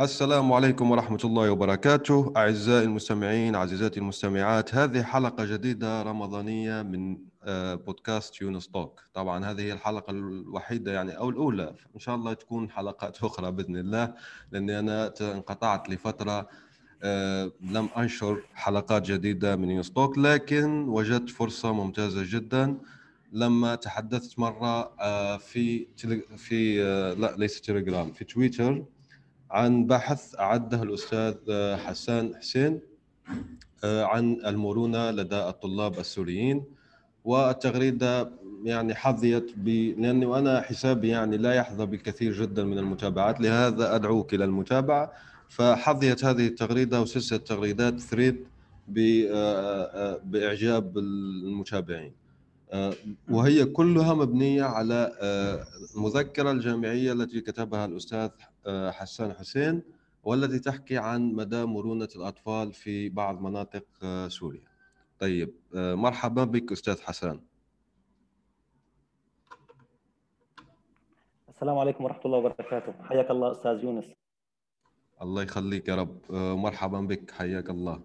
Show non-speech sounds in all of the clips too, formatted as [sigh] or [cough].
السلام عليكم ورحمة الله وبركاته. أعزائي المستمعين عزيزاتي المستمعات هذه حلقة جديدة رمضانية من آه، بودكاست يونس توك. طبعا هذه هي الحلقة الوحيدة يعني أو الأولى. إن شاء الله تكون حلقات أخرى بإذن الله لأني أنا انقطعت لفترة آه، لم أنشر حلقات جديدة من يونس توك لكن وجدت فرصة ممتازة جدا. لما تحدثت مرة آه، في في لا ليس تليجرام في تويتر عن بحث أعده الأستاذ آه، حسان حسين آه، عن المرونة لدى الطلاب السوريين والتغريدة يعني حظيت ب لأني وأنا حسابي يعني لا يحظى بكثير جدا من المتابعات لهذا أدعوك إلى المتابعة. فحظيت هذه التغريدة وسلسلة تغريدات ثريد آه، بإعجاب المتابعين. وهي كلها مبنية على المذكرة الجامعية التي كتبها الأستاذ آه، حسان حسين والتي تحكي عن مدى مرونة الأطفال في بعض مناطق آه، سوريا. طيب آه، مرحبا بك أستاذ حسان. السلام عليكم ورحمة الله وبركاته. حياك الله أستاذ يونس. الله يخليك يا رب. مرحبا بك. حياك الله.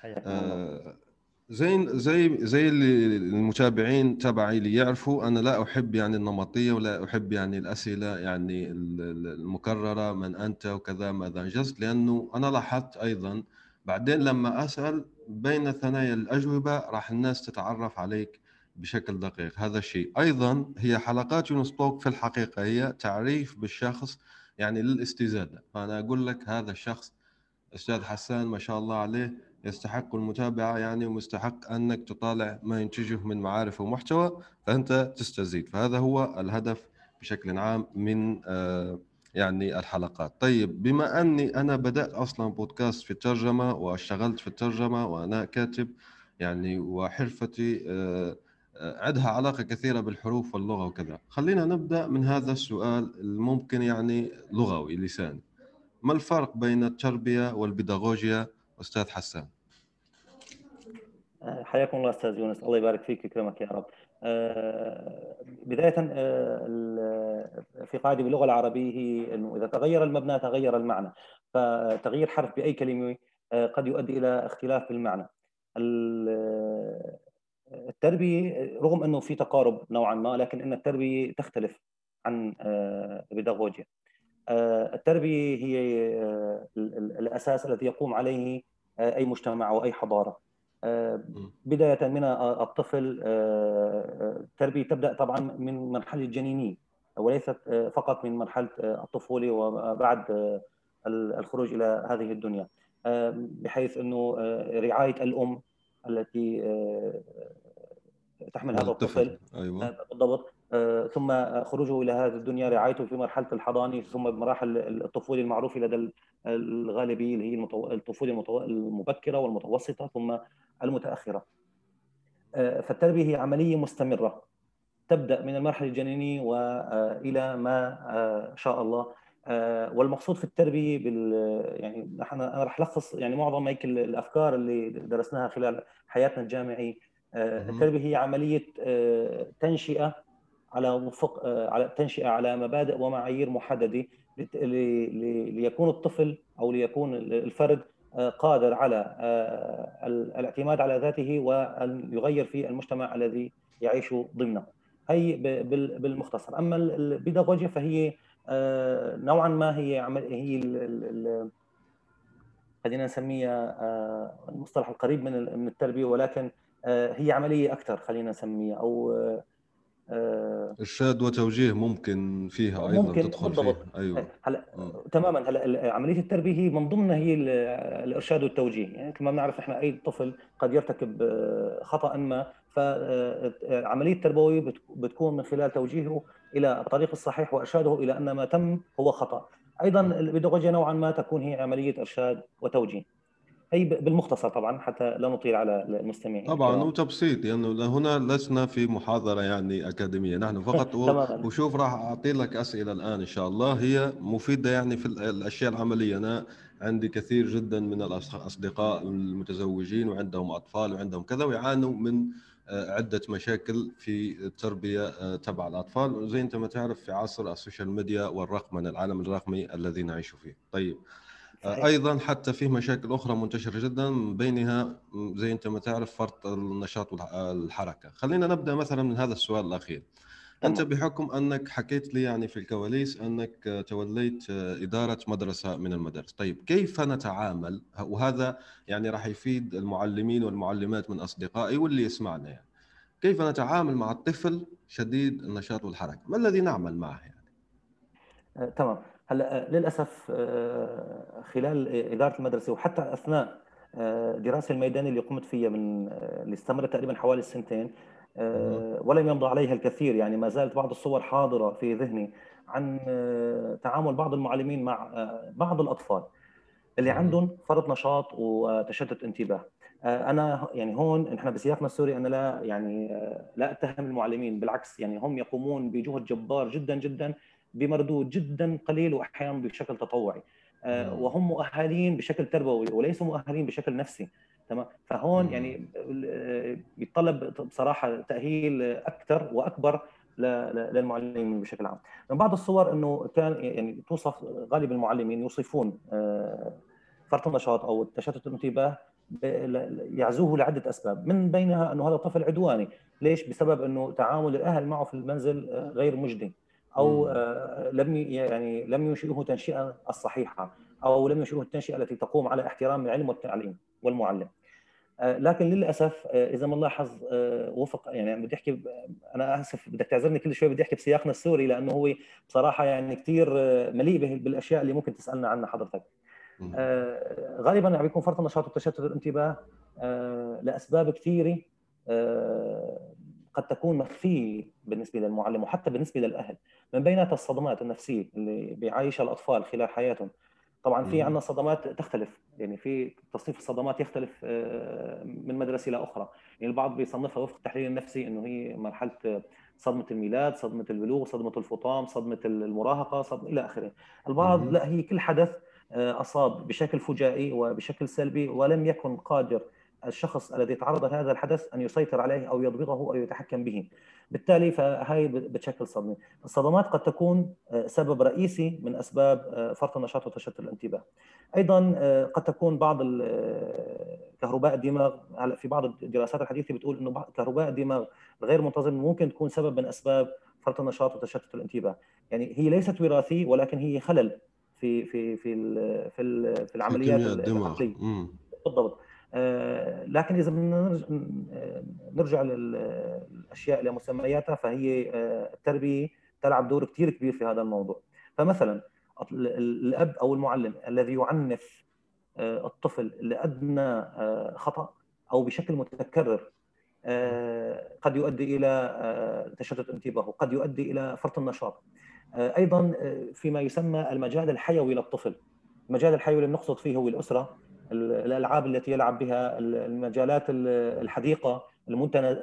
حياك الله. زي زي زي اللي المتابعين تبعي اللي يعرفوا أنا لا أحب يعني النمطية ولا أحب يعني الأسئلة يعني المكررة من أنت وكذا ماذا أنجزت لأنه أنا لاحظت أيضا بعدين لما أسأل بين ثنايا الأجوبة راح الناس تتعرف عليك بشكل دقيق. هذا الشيء. أيضا هي حلقات يونس توك في الحقيقة هي تعريف بالشخص يعني للاستزادة. فأنا أقول لك هذا الشخص أستاذ حسان ما شاء الله عليه يستحق المتابعة يعني ومستحق أنك تطالع ما ينتجه من معارف ومحتوى فأنت تستزيد. فهذا هو الهدف بشكل عام من آه، يعني الحلقات. طيب بما أني أنا بدأت أصلا بودكاست في الترجمة واشتغلت في الترجمة وأنا كاتب يعني وحرفتي آه، آه، عندها علاقة كثيرة بالحروف واللغة وكذا خلينا نبدأ من هذا السؤال الممكن يعني لغوي لساني. ما الفرق بين التربية والبيداغوجيا أستاذ حسان؟ حياكم الله أستاذ يونس الله يبارك فيك ويكرمك يا رب. آه، بداية آه، في قاعدة باللغة العربية هي إنه إذا تغير المبنى تغير المعنى فتغيير حرف بأي كلمة آه، قد يؤدي إلى اختلاف بالمعنى التربية رغم إنه في تقارب نوعا ما لكن إن التربية تختلف عن البيداغوجيا. التربية هي الأساس الذي يقوم عليه أي مجتمع أو أي حضارة. بداية من الطفل التربيه تبدأ طبعا من مرحلة الجنينية وليست فقط من مرحلة الطفولة وبعد الخروج إلى هذه الدنيا. بحيث إنه رعاية الأم التي تحمل هذا الطفل. أيوة. بالضبط. ثم خروجه إلى هذه الدنيا رعايته في مرحلة الحضانة ثم بمراحل الطفولة المعروفة لدى الغالبية اللي هي الطفولة المبكرة والمتوسطة ثم المتأخرة. آه، فالتربية هي عملية مستمرة. تبدأ من المرحلة الجنينية والى ما آه، شاء الله. آه، والمقصود في التربية بال يعني نحن أنا رح لخص يعني معظم هيك الأفكار اللي درسناها خلال حياتنا الجامعية. التربية هي عملية تنشئة على وفق على تنشئة على مبادئ ومعايير محددة ليكون الطفل أو ليكون الفرد آه، قادر على آه، الاعتماد على ذاته وأن يغير في المجتمع الذي يعيش ضمنه. هي بالمختصر، أما البيداغوجيا فهي آه، نوعا ما هي هي خلينا نسميها المصطلح القريب من التربية ولكن هي عملية أكثر خلينا نسميها أو آه، إرشاد وتوجيه ممكن فيها أيضا ممكن تدخل بالضبط. فيها أيوه هلا تماما. هلا عملية التربية هي من ضمنها هي الإرشاد والتوجيه. يعني مثل ما بنعرف إحنا أي طفل قد يرتكب آه، خطأ ما فعمليه التربويه بتكون من خلال توجيهه إلى الطريق الصحيح وإرشاده إلى أن ما تم هو خطأ. أيضا البيداغوجيا نوعا ما تكون هي عملية إرشاد وتوجيه. هي بالمختصر طبعا حتى لا نطيل على المستمعين طبعا وتبسيط لأنه يعني هنا لسنا في محاضرة يعني أكاديمية. نحن [laughs] فقط وشوف راح أعطي لك أسئلة الآن إن شاء الله. هي مفيدة يعني في الأشياء العملية. أنا عندي كثير جدا من الأصدقاء المتزوجين وعندهم أطفال وعندهم كذا ويعانوا من آه، عدة مشاكل في التربية آه، تبع الأطفال. وزي أنت ما تعرف في عصر ال social media والرقمنه العالم الرقمي الذي نعيش فيه. طيب. أيضا حتى في مشاكل أخرى منتشرة جدا بينها زي أنت ما تعرف فرط النشاط والحركه خلينا نبدأ مثلا من هذا السؤال الأخير. أنت بحكم أنك حكيت لي يعني في الكواليس أنك توليت إدارة مدرسة من المدارس. طيب كيف نتعامل؟ وهذا يعني راح يفيد المعلمين والمعلمات من أصدقائي واللي يسمعنا يعني. كيف نتعامل مع الطفل شديد النشاط والحركة؟ ما الذي نعمل معه يعني؟ آه، تمام. هلا للأسف آه، خلال إدارة المدرسة وحتى أثناء الدراسه آه، الميدانيه اللي قمت فيها من آه، اللي استمرت تقريبا حوالي السنتين ولم يمضى عليها الكثير. يعني ما زالت بعض الصور حاضرة في ذهني عن تعامل بعض المعلمين مع بعض الأطفال اللي عندهم فرط نشاط وتشتت انتباه. أنا يعني هون نحن بسياقنا السوري أنا لا يعني لا أتهم المعلمين بالعكس يعني هم يقومون بجهد جبار جدا جدا بمردود جدا قليل واحيانا بشكل تطوعي. آه، وهم مؤهلين بشكل تربوي وليسوا مؤهلين بشكل نفسي تمام؟ فهون يعني آه، بيتطلب بصراحة تأهيل أكثر وأكبر للمعلمين بشكل عام. من بعض الصور إنه كان يعني توصف غالب المعلمين يوصفون آه، فرط النشاط أو تشتت الانتباه يعزوه لعدة أسباب. من بينها إنه هذا الطفل عدواني. ليش؟ بسبب إنه تعامل الأهل معه في المنزل غير مجدي. أو آه، لم يعني لم ينشئه تنشئة الصحيحة أو لم ينشئه التنشئة التي تقوم على احترام العلم والتعليم والمعلم. آه، لكن للأسف آه، إذا ما نلاحظ وفق يعني بدي أحكي أنا آسف بدك تعذرني كل شوي بدي أحكي بسياقنا السوري لأنه هو بصراحة يعني كثير مليء بالأشياء اللي ممكن تسألنا عنها حضرتك. غالبا عم بيكون فرط النشاط وتشتت الانتباه لأسباب كثيره قد تكون مخفية بالنسبة للمعلم وحتى بالنسبة للأهل من بيناتها الصدمات النفسية اللي بيعيشها الأطفال خلال حياتهم. طبعا في عندنا صدمات تختلف يعني في تصنيف الصدمات يختلف آه، من مدرسة إلى أخرى. يعني البعض بيصنفها وفق التحليل النفسي إنه هي مرحلة صدمة الميلاد صدمة البلوغ صدمة الفطام صدمة المراهقة صدمة إلى آخره. البعض لا هي كل حدث آه، أصاب بشكل فجائي وبشكل سلبي ولم يكن قادر الشخص الذي تعرض لهذا الحدث أن يسيطر عليه أو يضبطه أو يتحكم به. بالتالي فهي بتشكل صدمه الصدمات قد تكون آه، سبب رئيسي من أسباب آه، فرط النشاط وتشتت الانتباه. أيضا آه، قد تكون بعض كهرباء الدماغ في بعض الدراسات الحديثة بتقول إنه كهرباء الدماغ الغير منتظم ممكن تكون سبب من أسباب فرط النشاط وتشتت الانتباه. يعني هي ليست وراثية ولكن هي خلل في في في في, في العمليات العقلية. بالضبط. لكن إذا بدنا نرجع للأشياء لمسمياتها فهي آه، التربية تلعب دور كثير كبير في هذا الموضوع. فمثلا الأب أو المعلم الذي يعنف آه، الطفل لأدنى خطأ أو بشكل متكرر قد يؤدي إلى تشتت انتباهه قد يؤدي إلى فرط النشاط. أيضا فيما يسمى المجال الحيوي للطفل. المجال الحيوي اللي بنقصد فيه هو الأسرة. الألعاب التي يلعب بها المجالات الحديقة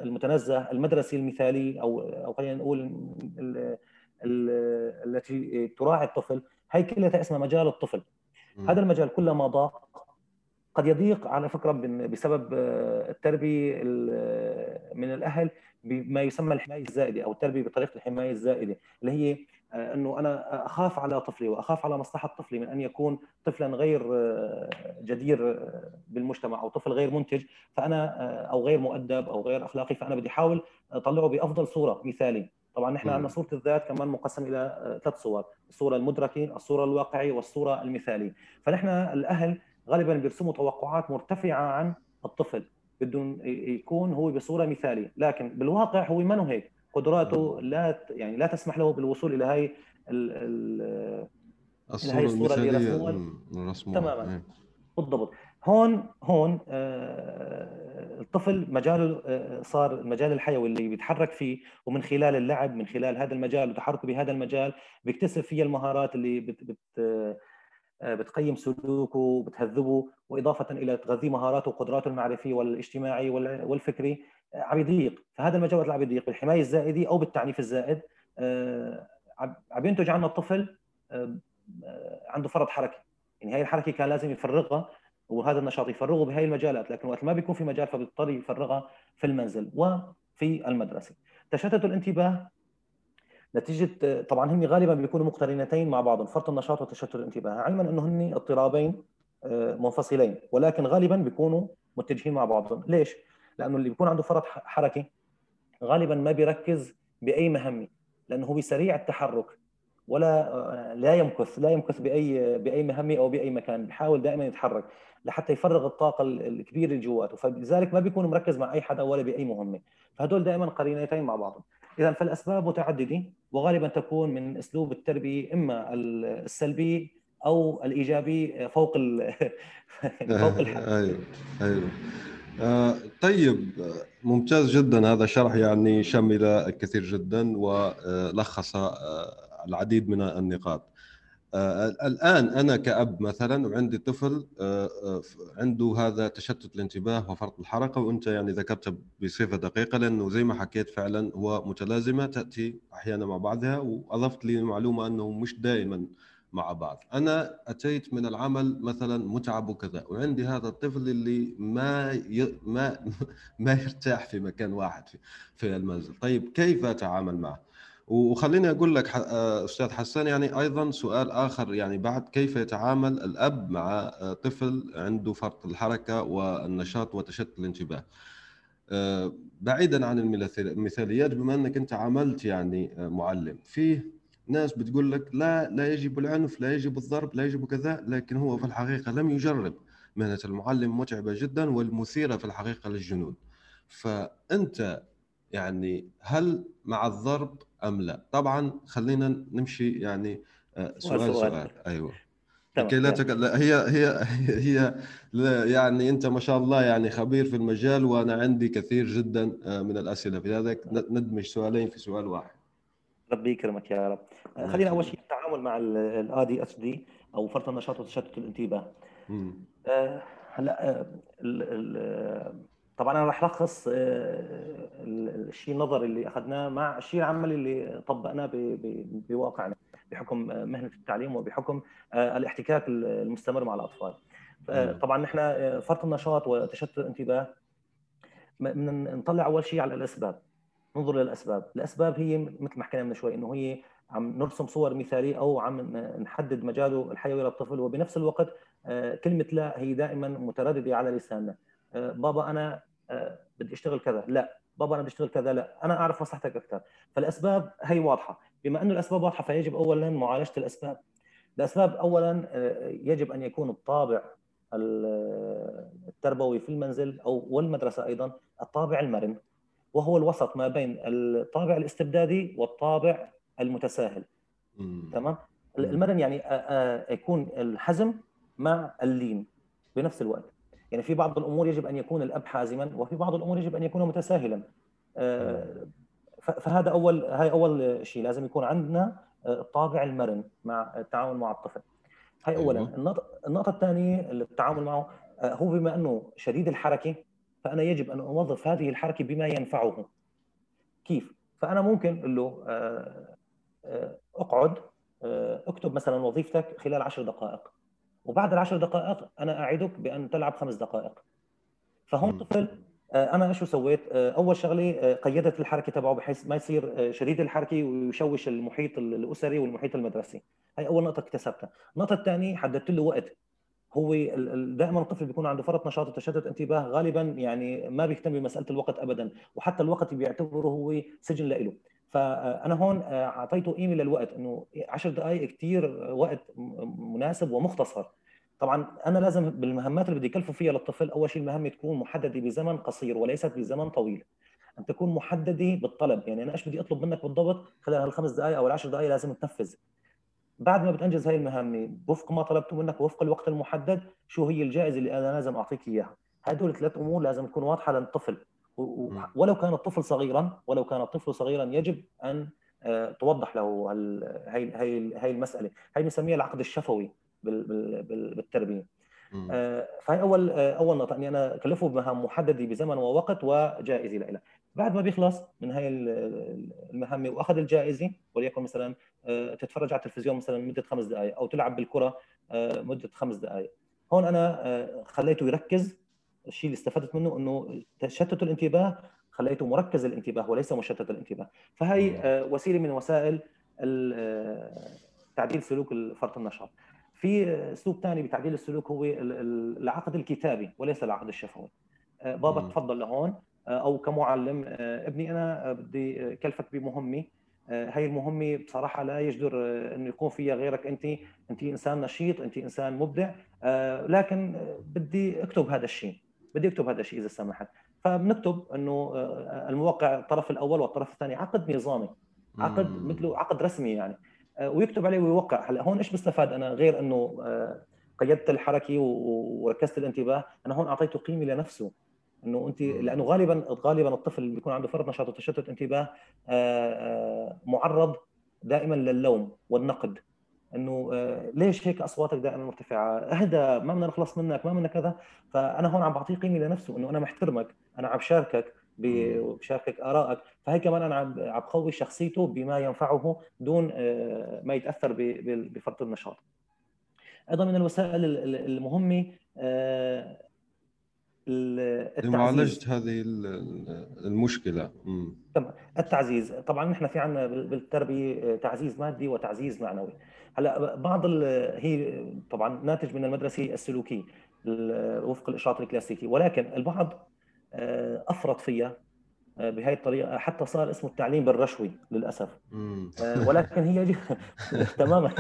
المتنزه المدرسي المثالي أو أو خلينا نقول التي تراعي الطفل هي كلها اسمها مجال الطفل. هذا المجال كلما ضاق قد يضيق على فكرة بسبب التربيه من الأهل بما يسمى الحماية الزائدة أو التربيه بطريقة الحماية الزائدة اللي هي إنه أنا أخاف على طفلي وأخاف على مصلحة طفلي من أن يكون طفلا غير آه، جدير آه، بالمجتمع أو طفل غير منتج فأنا أو غير مؤدب أو غير أخلاقي فأنا بدي أحاول أطلعه بأفضل صورة مثالي. طبعا نحن عندنا صورة الذات كمان مقسم إلى ثلاث صور الصورة المدركة الصورة الواقعيه والصورة المثاليه فنحن الأهل غالبا بيرسموا توقعات مرتفعة عن الطفل بدهم يكون هو بصورة مثالية لكن بالواقع هو ما هيك. قدراته لا يعني لا تسمح له بالوصول إلى هاي الصورة, هاي الصورة اللي رسموها. تماما. إيه. بالضبط. هون هون آه، الطفل مجاله آه، صار المجال الحيوي اللي بيتحرك فيه ومن خلال اللعب من خلال هذا المجال وتحركه بهذا المجال بيكتسب فيه المهارات اللي بت بت آه، بتقيم سلوكه بتهذبه وإضافة إلى تغذيه مهاراته وقدراته المعرفية والاجتماعي والفكري. عم يضيق. فهذا المجال عم بالحماية الزائدة أو بالتعنيف الزائد عم ينتج عنا الطفل عنده فرط حركة. يعني هاي الحركة كان لازم يفرغها وهذا النشاط يفرغه بهي المجالات. لكن وقت ما بيكون في مجال فبيضطر يفرغها في المنزل وفي المدرسة. تشتت الانتباه نتيجة طبعا هن غالبا بيكونوا مقترنتين مع بعض فرط النشاط وتشتت الانتباه. علما أنه هن اضطرابين آه، منفصلين ولكن غالبا بيكونوا متجهين مع بعضهم. ليش؟ لأنه اللي بيكون عنده فرط حركي غالبا ما بيركز بأي مهمه لأنه هو سريع التحرك ولا لا يمكث لا يمكث بأي بأي مهمه أو بأي مكان بحاول دائما يتحرك لحتى يفرغ الطاقة الكبيره اللي جواته. فلذلك ما بيكون مركز مع أي حدا ولا بأي مهمة. فهدول دائما قرينتين مع بعض اذا فالأسباب متعددة وغالبا تكون من أسلوب التربية إما السلبي أو الإيجابي فوق [laughs] فوق الحد. أيوه أيوه. آه طيب ممتاز جدا هذا شرح يعني شمل الكثير جدا ولخص آه العديد من النقاط. آه، الآن أنا كأب مثلا وعندي طفل آه، عنده هذا تشتت الانتباه وفرط الحركة وأنت يعني ذكرت بصفة دقيقة لأنه زي ما حكيت فعلا هو متلازمة تأتي أحيانا مع بعضها وأضفت لي معلومة أنه مش دائما مع بعض. أنا أتيت من العمل مثلا متعب وكذا وعندي هذا الطفل اللي ما ي... ما [laughs] ما يرتاح في مكان واحد في, في المنزل. طيب كيف أتعامل معه؟ وخليني أقول لك آه، أستاذ حسان يعني أيضا سؤال آخر يعني بعد كيف يتعامل الأب مع آه، طفل عنده فرط الحركة والنشاط وتشتت الانتباه؟ آه، بعيدا عن المثاليات بما أنك أنت عملت يعني معلم. فيه ناس بتقول لك لا لا يجب العنف لا يجب الضرب لا يجب كذا لكن هو في الحقيقة لم يجرب. مهنة المعلم متعبة جدا والمثيرة في الحقيقة للجنون. فأنت يعني هل مع الضرب أم لا؟ طبعا خلينا نمشي يعني آه، سؤال سؤال, سؤال. أيوه. لكي لا تك... لا هي هي [laughs] هي لا يعني أنت ما شاء الله يعني خبير في المجال وأنا عندي كثير جدا آه، من الأسئلة. في ذلك ندمج سؤالين في سؤال واحد. ربي يكرمك يا رب. آه، خلينا أول شيء التعامل مع الادي اس دي أو فرط النشاط وتشتت الانتباه. هلا طبعا أنا راح ألخص آه، الشيء النظري اللي أخذناه مع الشيء العملي اللي طبقناه بواقعنا بحكم آه، مهنة التعليم وبحكم آه، الاحتكاك المستمر مع الأطفال. طبعا نحن فرط النشاط وتشتت الانتباه نطلع أول شيء على الأسباب. ننظر للاسباب، الأسباب. هي مثل ما حكينا من شوي إنه هي عم نرسم صور مثالية أو عم نحدد مجاله الحيوي للطفل وبنفس الوقت كلمة لا هي دائما مترددة على لساننا. آه، بابا أنا آه، بدي أشتغل كذا. لا. بابا أنا بدي أشتغل كذا. لا. أنا أعرف مصلحتك أكثر. فالأسباب هي واضحة. بما إنه الأسباب واضحة فيجب اولا معالجة الأسباب. الأسباب اولا آه، يجب أن يكون الطابع التربوي في المنزل أو والمدرسة أيضا الطابع المرن. وهو الوسط ما بين الطابع الاستبدادي والطابع المتساهل. تمام؟ المرن يعني يكون الحزم مع اللين بنفس الوقت. يعني في بعض الأمور يجب أن يكون الأب حازما وفي بعض الأمور يجب أن يكون متساهلا. آه، فهذا أول هاي أول شيء لازم يكون عندنا آه، الطابع المرن مع التعامل مع الطفل. هاي اولا. أيوة. النقطة الثانية التعامل معه آه، هو بما أنه شديد الحركة فأنا يجب أن اوظف هذه الحركة بما ينفعه. كيف؟ فأنا ممكن أقول له اقعد اكتب مثلا وظيفتك خلال عشر دقائق. وبعد العشر دقائق أنا أعدك بأن تلعب خمس دقائق. فهون طفل آه، أنا شو سويت؟ آه، أول شغلة آه، قيدت الحركة تبعه بحيث ما يصير شديد الحركة ويشوش المحيط الأسري والمحيط المدرسي. هاي أول نقطة اكتسبتها، النقطة الثانية حددت له وقت. هو دائما الطفل بيكون عنده فرط نشاط وتشتت انتباه غالبا يعني ما بيهتم بمسألة الوقت ابدا وحتى الوقت بيعتبره هو سجن لإله. فانا هون آه، أعطيته قيمة للوقت إنه 10 دقائق كثير وقت مناسب ومختصر. طبعا أنا لازم بالمهمات اللي بدي كلفه فيها للطفل أول شيء المهمة تكون محددة بزمن قصير وليست بزمن طويل. أن تكون محددة بالطلب يعني أنا إيش بدي أطلب منك بالضبط؟ خلال هالخمس دقائق أو العشر دقائق لازم تنفذ. بعد ما بتنجز هاي المهمة وفق ما طلبته منك وفق الوقت المحدد شو هي الجائزة اللي أنا لازم أعطيك إياها. هدول ثلاث أمور لازم تكون واضحة للطفل. ولو كان الطفل صغيرا ولو كان الطفل صغيرا يجب أن آه، توضح له هي هي هي المسألة. هي بنسميها العقد الشفوي بالتربية. آه، فهي أول آه، أول نقطة إني أنا أكلفه بمهام محددة بزمن ووقت وجائزة لها بعد ما بيخلص من هاي المهمة وأخذ الجائزة وليكن مثلا تتفرج على التلفزيون مثلا مده خمس دقائق أو تلعب بالكرة مدة خمس دقائق هون أنا خليته يركز. الشيء اللي استفدت منه إنه تشتت الانتباه خليته مركز الانتباه وليس مشتت الانتباه. فهي آه، وسيلة من وسائل آه، تعديل سلوك فرط النشاط. في اسلوب ثاني بتعديل السلوك هو العقد الكتابي وليس العقد الشفوي. آه، بابا تفضل لهون. أو كمعلم ابني أنا بدي كلفك بمهمه هاي المهمة بصراحة لا يجدر إنه يكون فيها غيرك. انت انت إنسان نشيط انت إنسان مبدع لكن بدي أكتب هذا الشيء بدي أكتب هذا الشيء إذا سمحت. فبنكتب إنه آه، الموقع الطرف الأول والطرف الثاني عقد نظامي عقد مثله عقد رسمي يعني آه، ويكتب عليه ويوقع. هلأ هون إيش بستفاد أنا غير إنه آه، قيدت الحركة وركزت الانتباه؟ أنا هون أعطيته قيمة لنفسه. إنه انت لأنه غالبا غالبا الطفل اللي بيكون عنده فرط نشاط وتشتت انتباه معرض دائما للوم والنقد. إنه آه، ليش هيك أصواتك دائما مرتفعة؟ [laughs] إهدى ما بدنا نخلص منك ما بدنا كذا. فأنا هون عم بعطيه قيمة لنفسه إنه أنا محترمك أنا عم بشاركك بشاركك آرائك. فهي كمان أنا عم بقوي شخصيته بما ينفعه دون آه، ما يتأثر بفرط النشاط. أيضا من الوسائل المهمة آه، لمعالجة هذه المشكلة. تمام. التعزيز. طبعا نحن في عندنا بالتربية تعزيز مادي وتعزيز معنوي. هلأ بعض هي طبعا ناتج من المدرسة السلوكية وفق الاشراط الكلاسيكي. ولكن البعض آه، أفرط فيها. آه، بهي الطريقة حتى صار اسمه التعليم بالرشوي للأسف. آه، ولكن هي [laughs] تماما.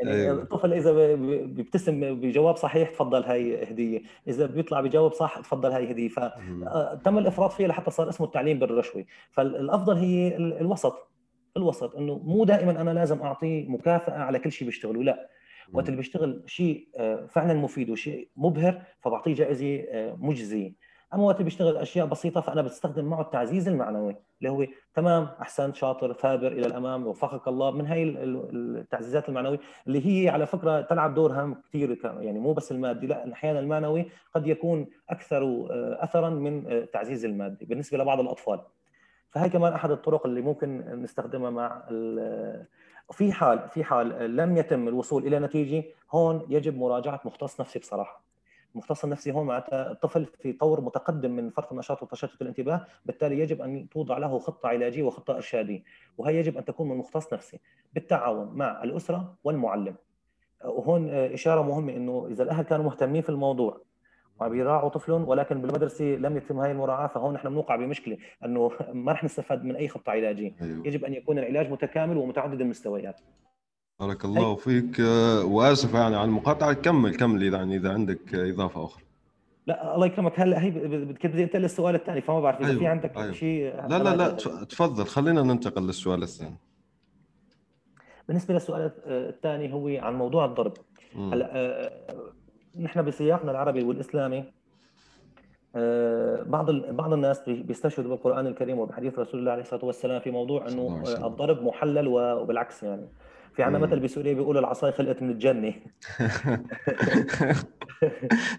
يعني أيوه. الطفل إذا بيبتسم بجواب صحيح تفضل هاي هدية. إذا بيطلع بجاوب صح تفضل هاي هدية. فتم الإفراط فيها لحتى صار اسمه التعليم بالرشوي. فالأفضل هي الوسط. الوسط إنه مو دائما أنا لازم اعطيه مكافأة على كل شيء بيشتغله لا وقت اللي بيشتغل شيء آه، فعلا مفيد وشيء مبهر فبعطيه جائزة آه، مجزية. أما وقت بيشتغل أشياء بسيطة فأنا بستخدم معه التعزيز المعنوي اللي هو تمام احسنت شاطر ثابر إلى الأمام وفقك الله من هاي التعزيزات المعنويه اللي هي على فكرة تلعب دور هام كثير يعني مو بس المادي لا أحيانا المعنوي قد يكون أكثر آه، اثرا من التعزيز المادي بالنسبة لبعض الأطفال. فهي كمان أحد الطرق اللي ممكن نستخدمها مع في حال في حال لم يتم الوصول إلى نتيجة هون يجب مراجعة مختص نفسي بصراحة. المختص النفسي هون معناتها الطفل في طور متقدم من فرط النشاط وتشتت الانتباه بالتالي يجب أن توضع له خطة علاجية وخطة إرشادية وهي يجب أن تكون من مختص نفسي بالتعاون مع الأسرة والمعلم. وهون إشارة مهمة إنه إذا الأهل كانوا مهتمين في الموضوع وبيراعوا طفلهم ولكن بالمدرسة لم يتم هذه المراعاة فهون نحن بنوقع بمشكلة إنه [laughs] ما رح نستفاد من أي خطة علاجية. أيوه. يجب أن يكون العلاج متكامل ومتعدد المستويات. بارك الله فيك. آه، وآسف يعني على المقاطعة. كمل كمل إذا يعني إذا عندك إضافة أخرى. لا الله يكرمك. هلا هي بدك أنت للسؤال الثاني فما بعرف إذا أيوه. في عندك أيوه. شيء لا لا لا تفضل. خلينا ننتقل للسؤال الثاني. بالنسبة للسؤال الثاني هو عن موضوع الضرب. هلا آه، نحن بسياقنا العربي والإسلامي آه، بعض بعض الناس بيستشهدوا بالقرآن الكريم وبحديث رسول الله عليه الصلاة والسلام في موضوع إنه الضرب محلل وبالعكس يعني. في عندنا مثل بسوريا بيقولوا العصاي خلقت من الجنة.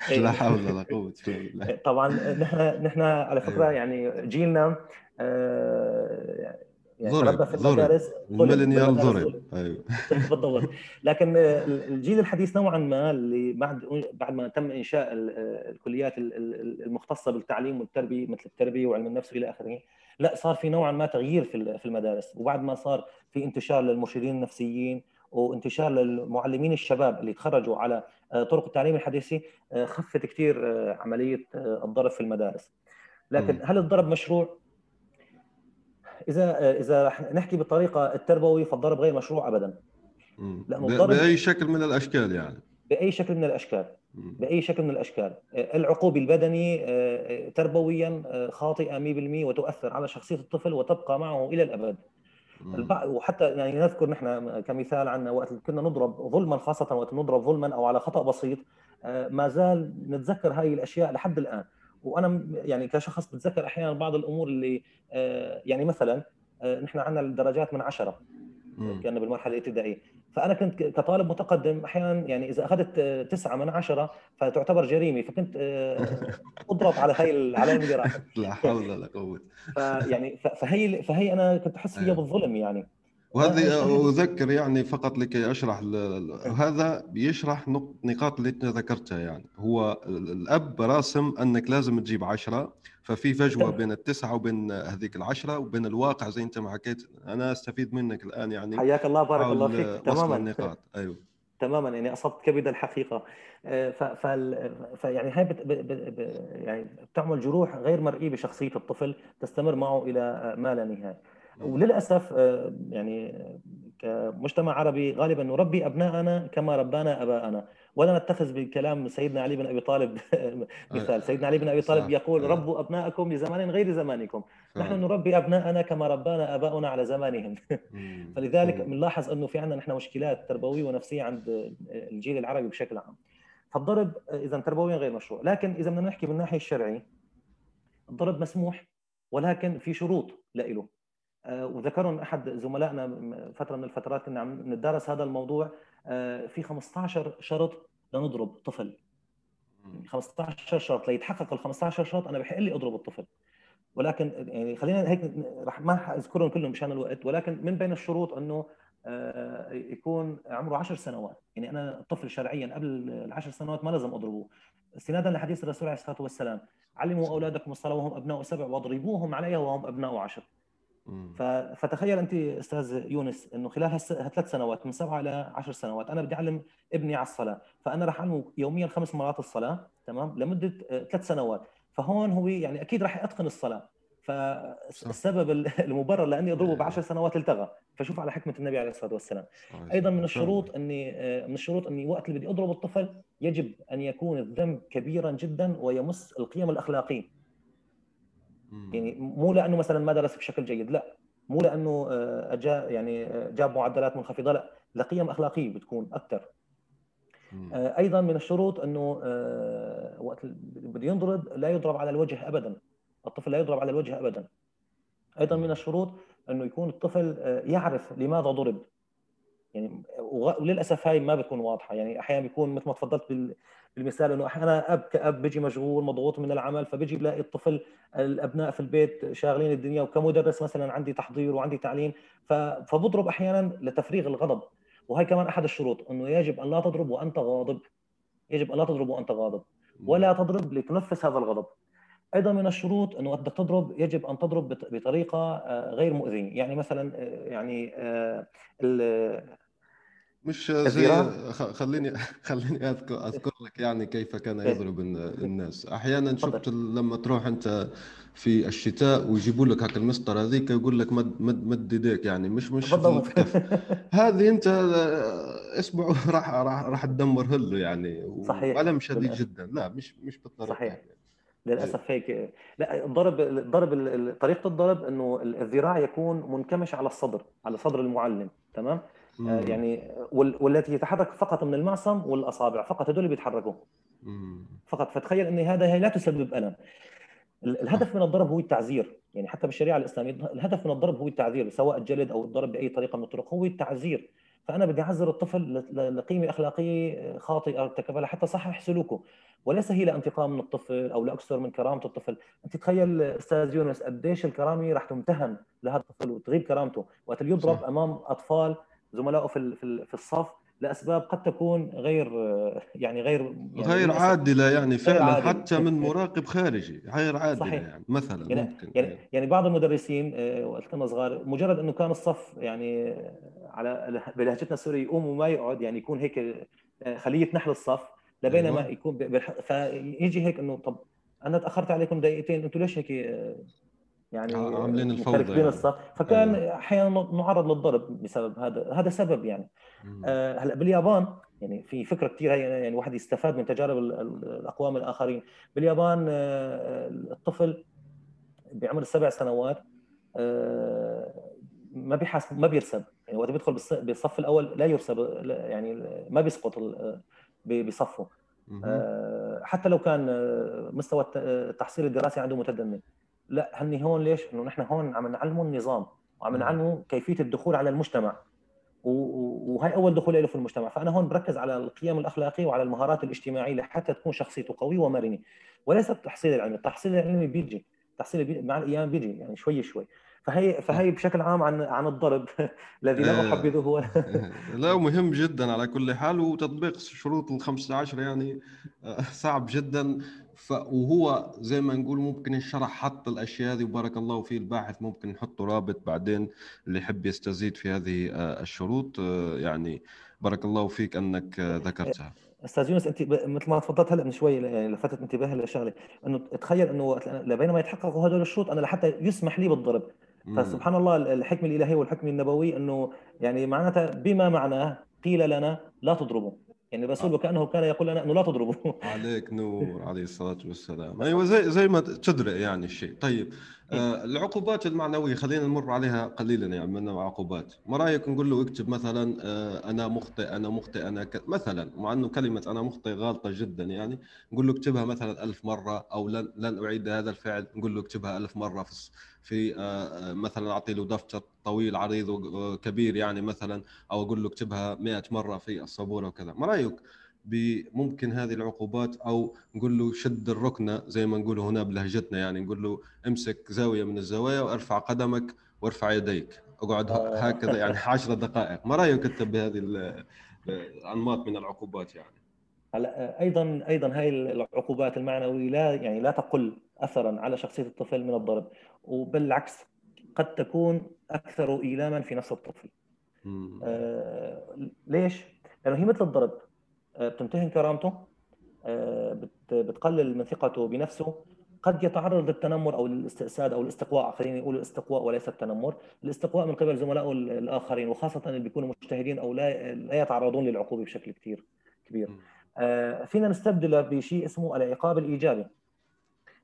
[laughs] لا حول ولا قوة إلا بالله. طبعا نحن نحن على فكرة يعني جيلنا آه، يعني ضرب في المدارس الميلينيال ضرب. [laughs] أيوه. بالضبط. لكن الجيل الحديث نوعا ما اللي بعد بعد ما تم إنشاء الكليات المختصة بالتعليم والتربية مثل التربية وعلم النفس والى آخره لا صار في نوعا ما تغيير في في المدارس. وبعد ما صار في انتشار للمرشدين النفسيين وانتشار للمعلمين الشباب اللي تخرجوا على طرق التعليم الحديثي خفت كثير عملية الضرب في المدارس. لكن هل الضرب مشروع؟ إذا إذا نحكي بالطريقة التربوي فالضرب غير مشروع ابدا. لأنه الضرب بأي شكل من الأشكال يعني؟ بأي شكل من الأشكال. بأي شكل من الأشكال. العقوب البدني آه، تربويا آه، خاطئة 100% وتؤثر على شخصية الطفل وتبقى معه إلى الأبد. وحتى يعني نذكر نحن كمثال عنا وقت كنا نضرب ظلما خاصة وقت نضرب ظلما أو على خطأ بسيط آه، ما زال نتذكر هاي الأشياء لحد الآن. وأنا يعني كشخص بتذكر أحيانا بعض الأمور اللي آه، يعني مثلا آه، نحن عندنا الدرجات من عشرة. كنا بالمرحلة الابتدائية. فأنا كنت كطالب متقدم أحيانا يعني إذا أخذت آه، تسعة من عشرة فتعتبر جريمة فكنت آه، أضرب على هاي العلامه اللي راحت [laughs] لا حول ولا قوة. فيعني فهي فهي أنا كنت أحس فيها أيوة. بالظلم يعني. وهذه أذكر يعني فقط لكي أشرح هذا بيشرح نق- نقاط اللي ذكرتها يعني. هو ال- الأب راسم أنك لازم تجيب عشرة ففي فجوة. بين التسعة وبين هذيك العشرة وبين الواقع زي انت ما حكيت. أنا أستفيد منك الآن يعني. حياك الله بارك الله فيك. تماما. النقاط. أيوه. تماما. يعني أصبت كبد الحقيقة آه، ف فيعني هاي بت ب ب ب يعني بتعمل جروح غير مرئية بشخصية الطفل تستمر معه إلى ما لا نهاية. وللأسف آه، يعني كمجتمع عربي غالبا نربي ابنائنا كما ربانا آباءنا. ولا نتخذ بكلام سيدنا علي بن أبي طالب [laughs] مثال سيدنا علي بن أبي طالب. يقول آه. ربوا ابنائكم لزمان غير زمانكم نحن. نربي ابنائنا كما ربانا آباؤنا على زمانهم. [laughs] فلذلك. بنلاحظ أنه في عندنا نحن مشكلات تربوية ونفسية عند الجيل العربي بشكل عام فالضرب إذا تربويا غير مشروع لكن إذا بدنا نحكي من الناحية الشرعيه الضرب مسموح ولكن في شروط له وذكرهم أحد زملائنا فترة من الفترات كنا عم نتدارس هذا الموضوع آه، في 15 شرط لنضرب طفل. 15 شرط. ليتحقق ال 15 شرط أنا بحق لي أضرب الطفل. ولكن يعني خلينا هيك رح ما أذكرهم كلهم مشان الوقت ولكن من بين الشروط إنه آه، يكون عمره 10 سنوات. يعني أنا الطفل شرعيا قبل العشر سنوات ما لازم أضربه. استنادا لحديث الرسول عليه الصلاة والسلام علموا أولادكم الصلاة وهم أبناء سبع واضربوهم عليها وهم أبناء عشر. فتخيل أنت أستاذ يونس إنه خلال هالثلاث سنوات من سبعة إلى عشر سنوات أنا بدي أعلم ابني على الصلاة فأنا راح أعلمه يوميا خمس مرات الصلاة تمام لمدة آه، ثلاث سنوات فهون هو يعني أكيد راح يتقن الصلاة فالسبب ال- [laughs] المبرر لأني أضربه أيوة. بعشر سنوات التغى فشوف على حكمة النبي عليه الصلاة والسلام. أيضا من. الشروط إني آه، من الشروط إني وقت اللي بدي أضرب الطفل يجب أن يكون الذنب كبيرا جدا ويمس القيم الأخلاقية. يعني مو لأنه مثلا ما درس بشكل جيد لا. مو لأنه آه، جاء يعني آه، جاب معدلات منخفضة لا. لقيم أخلاقية بتكون أكثر. آه، أيضا من الشروط أنه آه، وقت بده ينضرب لا يضرب على الوجه ابدا. الطفل لا يضرب على الوجه ابدا. أيضا من الشروط أنه يكون الطفل آه، يعرف لماذا ضرب. يعني وللأسف هاي ما بتكون واضحة. يعني أحيانا بيكون مثل ما تفضلت بال- بالمثال إنه أحيانا أب كأب بيجي مشغول مضغوط من العمل فبيجي بلاقي الطفل الأبناء في البيت شاغلين الدنيا وكمدرس مثلا عندي تحضير وعندي تعليم فبضرب أحيانا لتفريغ الغضب. وهي كمان أحد الشروط إنه يجب أن لا تضرب وأنت غاضب. يجب أن لا تضرب وأنت غاضب. ولا تضرب لتنفس هذا الغضب. أيضا من الشروط إنه بدك تضرب يجب أن تضرب بط- بطريقة آه، غير مؤذية. يعني مثلا آه، يعني آه، ال- مش زي خليني [laughs] خليني أذكر أذكر لك يعني كيف كان إيه. يضرب الن- الناس أحيانا. شفت لما تروح أنت في الشتاء ويجيبوا لك هاك المسطرة هذيك يقول لك مد مد مد إيديك يعني مش مش [laughs] هذه أنت أسبوع [laughs] راح راح راح تدمر هله يعني صحيح. وألم شديد. جدا لا مش مش بالطريقة صحيح. يعني. للأسف هيك لا الضرب الضرب ال- ال- طريقة الضرب إنه الذراع يكون منكمش على الصدر على صدر المعلم تمام. يعني وال- والتي يتحرك فقط من المعصم والأصابع فقط هدول اللي بيتحركوا. فقط. فتخيل إن هذا هي لا تسبب ألم. ال- الهدف من الضرب هو التعزير يعني حتى بالشريعة الإسلامية الهدف من الضرب هو التعزير سواء الجلد أو الضرب بأي طريقة من الطرق هو التعزير فأنا بدي اعزر الطفل لقيمة أخلاقية خاطئة ارتكبها لحتى صحح سلوكه. وليس هي لانتقام من الطفل أو لاكثر من كرامة الطفل. أنت تخيل أستاذ يونس قديش الكرامة راح تمتهن لهذا الطفل وتغيب كرامته. وقت اللي يضرب. أمام أطفال زملائه في في ال- في الصف لأسباب قد تكون غير يعني غير يعني غير عادلة يعني فعلا عادلة. حتى من مراقب خارجي غير عادلة صحيح. يعني مثلا يعني ممكن يعني يعني بعض المدرسين آه، وقت كنا صغار مجرد إنه كان الصف يعني آه، على بلهجتنا السورية يقوم وما يقعد يعني يكون هيك آه، خلية نحل الصف لبينما أيوة. يكون فيجي هيك إنه طب أنا تأخرت عليكم دقيقتين أنتم ليش هيك آه، يعني عاملين الفوضى يعني. الصف فكان أيوة. أحيانا نعرض للضرب بسبب هذا هذا سبب يعني. آه، هلأ باليابان يعني في فكرة كثير يعني واحد يستفاد من تجارب الأقوام الآخرين باليابان الطفل بعمر السبع سنوات ما بيحاسب ما بيرسب يعني وقت بيدخل بالصف الأول لا يرسب يعني ما بيسقط بصفه حتى لو كان مستوى التحصيل الدراسي عنده متدني لا هني هون ليش؟ إنه نحن هون عم نعلمه النظام وعم نعلمه كيفية الدخول على المجتمع. وهي أول دخول له في المجتمع. فأنا هون بركز على القيم الأخلاقية وعلى المهارات الاجتماعية لحتى تكون شخصيته قوية ومرنة. وليس التحصيل العلمي التحصيل العلمي بيجي التحصيل مع الأيام بيجي يعني شوي شوي. فهي فهي بشكل عام عن عن الضرب [laughs] الذي لا إيه. أحبذه [laughs] هو لا مهم جدا على كل حال وتطبيق شروط ال 15 يعني آه، صعب جدا. وهو زي ما نقول ممكن الشرح حط الأشياء هذه وبارك الله فيه الباحث ممكن نحط رابط بعدين اللي يحب يستزيد في هذه آه، الشروط آه، يعني بارك الله فيك أنك ذكرتها. أستاذ يونس أنت مثل ما تفضلت هلا من شوي يعني لفتت انتباهي لشغلة. إنه تخيل إنه بينما يتحققوا هدول الشروط أنا لحتى يسمح لي بالضرب. فسبحان الله الحكمه الالهيه والحكمه النبويه إنه يعني معناتها بما معناه قيل لنا لا تضربوا. يعني الرسول آه. وكأنه كان يقول لنا أنه لا تضربوا [laughs] عليك نور عليه الصلاة والسلام. أيوه زي زي ما تدري يعني الشيء. طيب آه العقوبات المعنوية خلينا نمر عليها قليلا يعني من عقوبات. ما رأيك نقول له اكتب مثلا آه أنا مخطئ أنا مخطئ أنا ك... مثلا مع إنه كلمة أنا مخطئ غالطة جدا يعني نقول له اكتبها مثلا ألف مرة أو لن لن أعيد هذا الفعل نقول له اكتبها ألف مرة في في آه مثلا أعطي له دفتر طويل عريض وكبير يعني مثلا أو أقول له اكتبها 100 مرة في السبوره وكذا. ما رأيك بممكن هذه العقوبات؟ أو نقول له شد الركنة زي ما نقول هنا بلهجتنا يعني نقول له امسك زاوية من الزوايا وارفع قدمك وارفع يديك. اقعد آه. هكذا يعني [laughs] 10 دقائق. ما رأيك أنت بهذه الانماط من العقوبات يعني؟ هلا أيضا أيضا هاي العقوبات المعنوية لا يعني لا تقل اثرا على شخصية الطفل من الضرب. وبالعكس قد تكون أكثر إيلاما في نفس الطفل. آه ليش؟ لأنه هي مثل الضرب. آه، بتمتهن كرامته آه، بتقلل من ثقته بنفسه. قد يتعرض للتنمر أو للاستئساد أو الاستقواء. خلينا نقول الاستقواء وليس التنمر. الاستقواء من قبل زملائه الآخرين وخاصة اللي بيكونوا مجتهدين أو لا لا يتعرضون للعقوبة بشكل كثير كبير. آه، فينا نستبدله بشيء اسمه العقاب الإيجابي.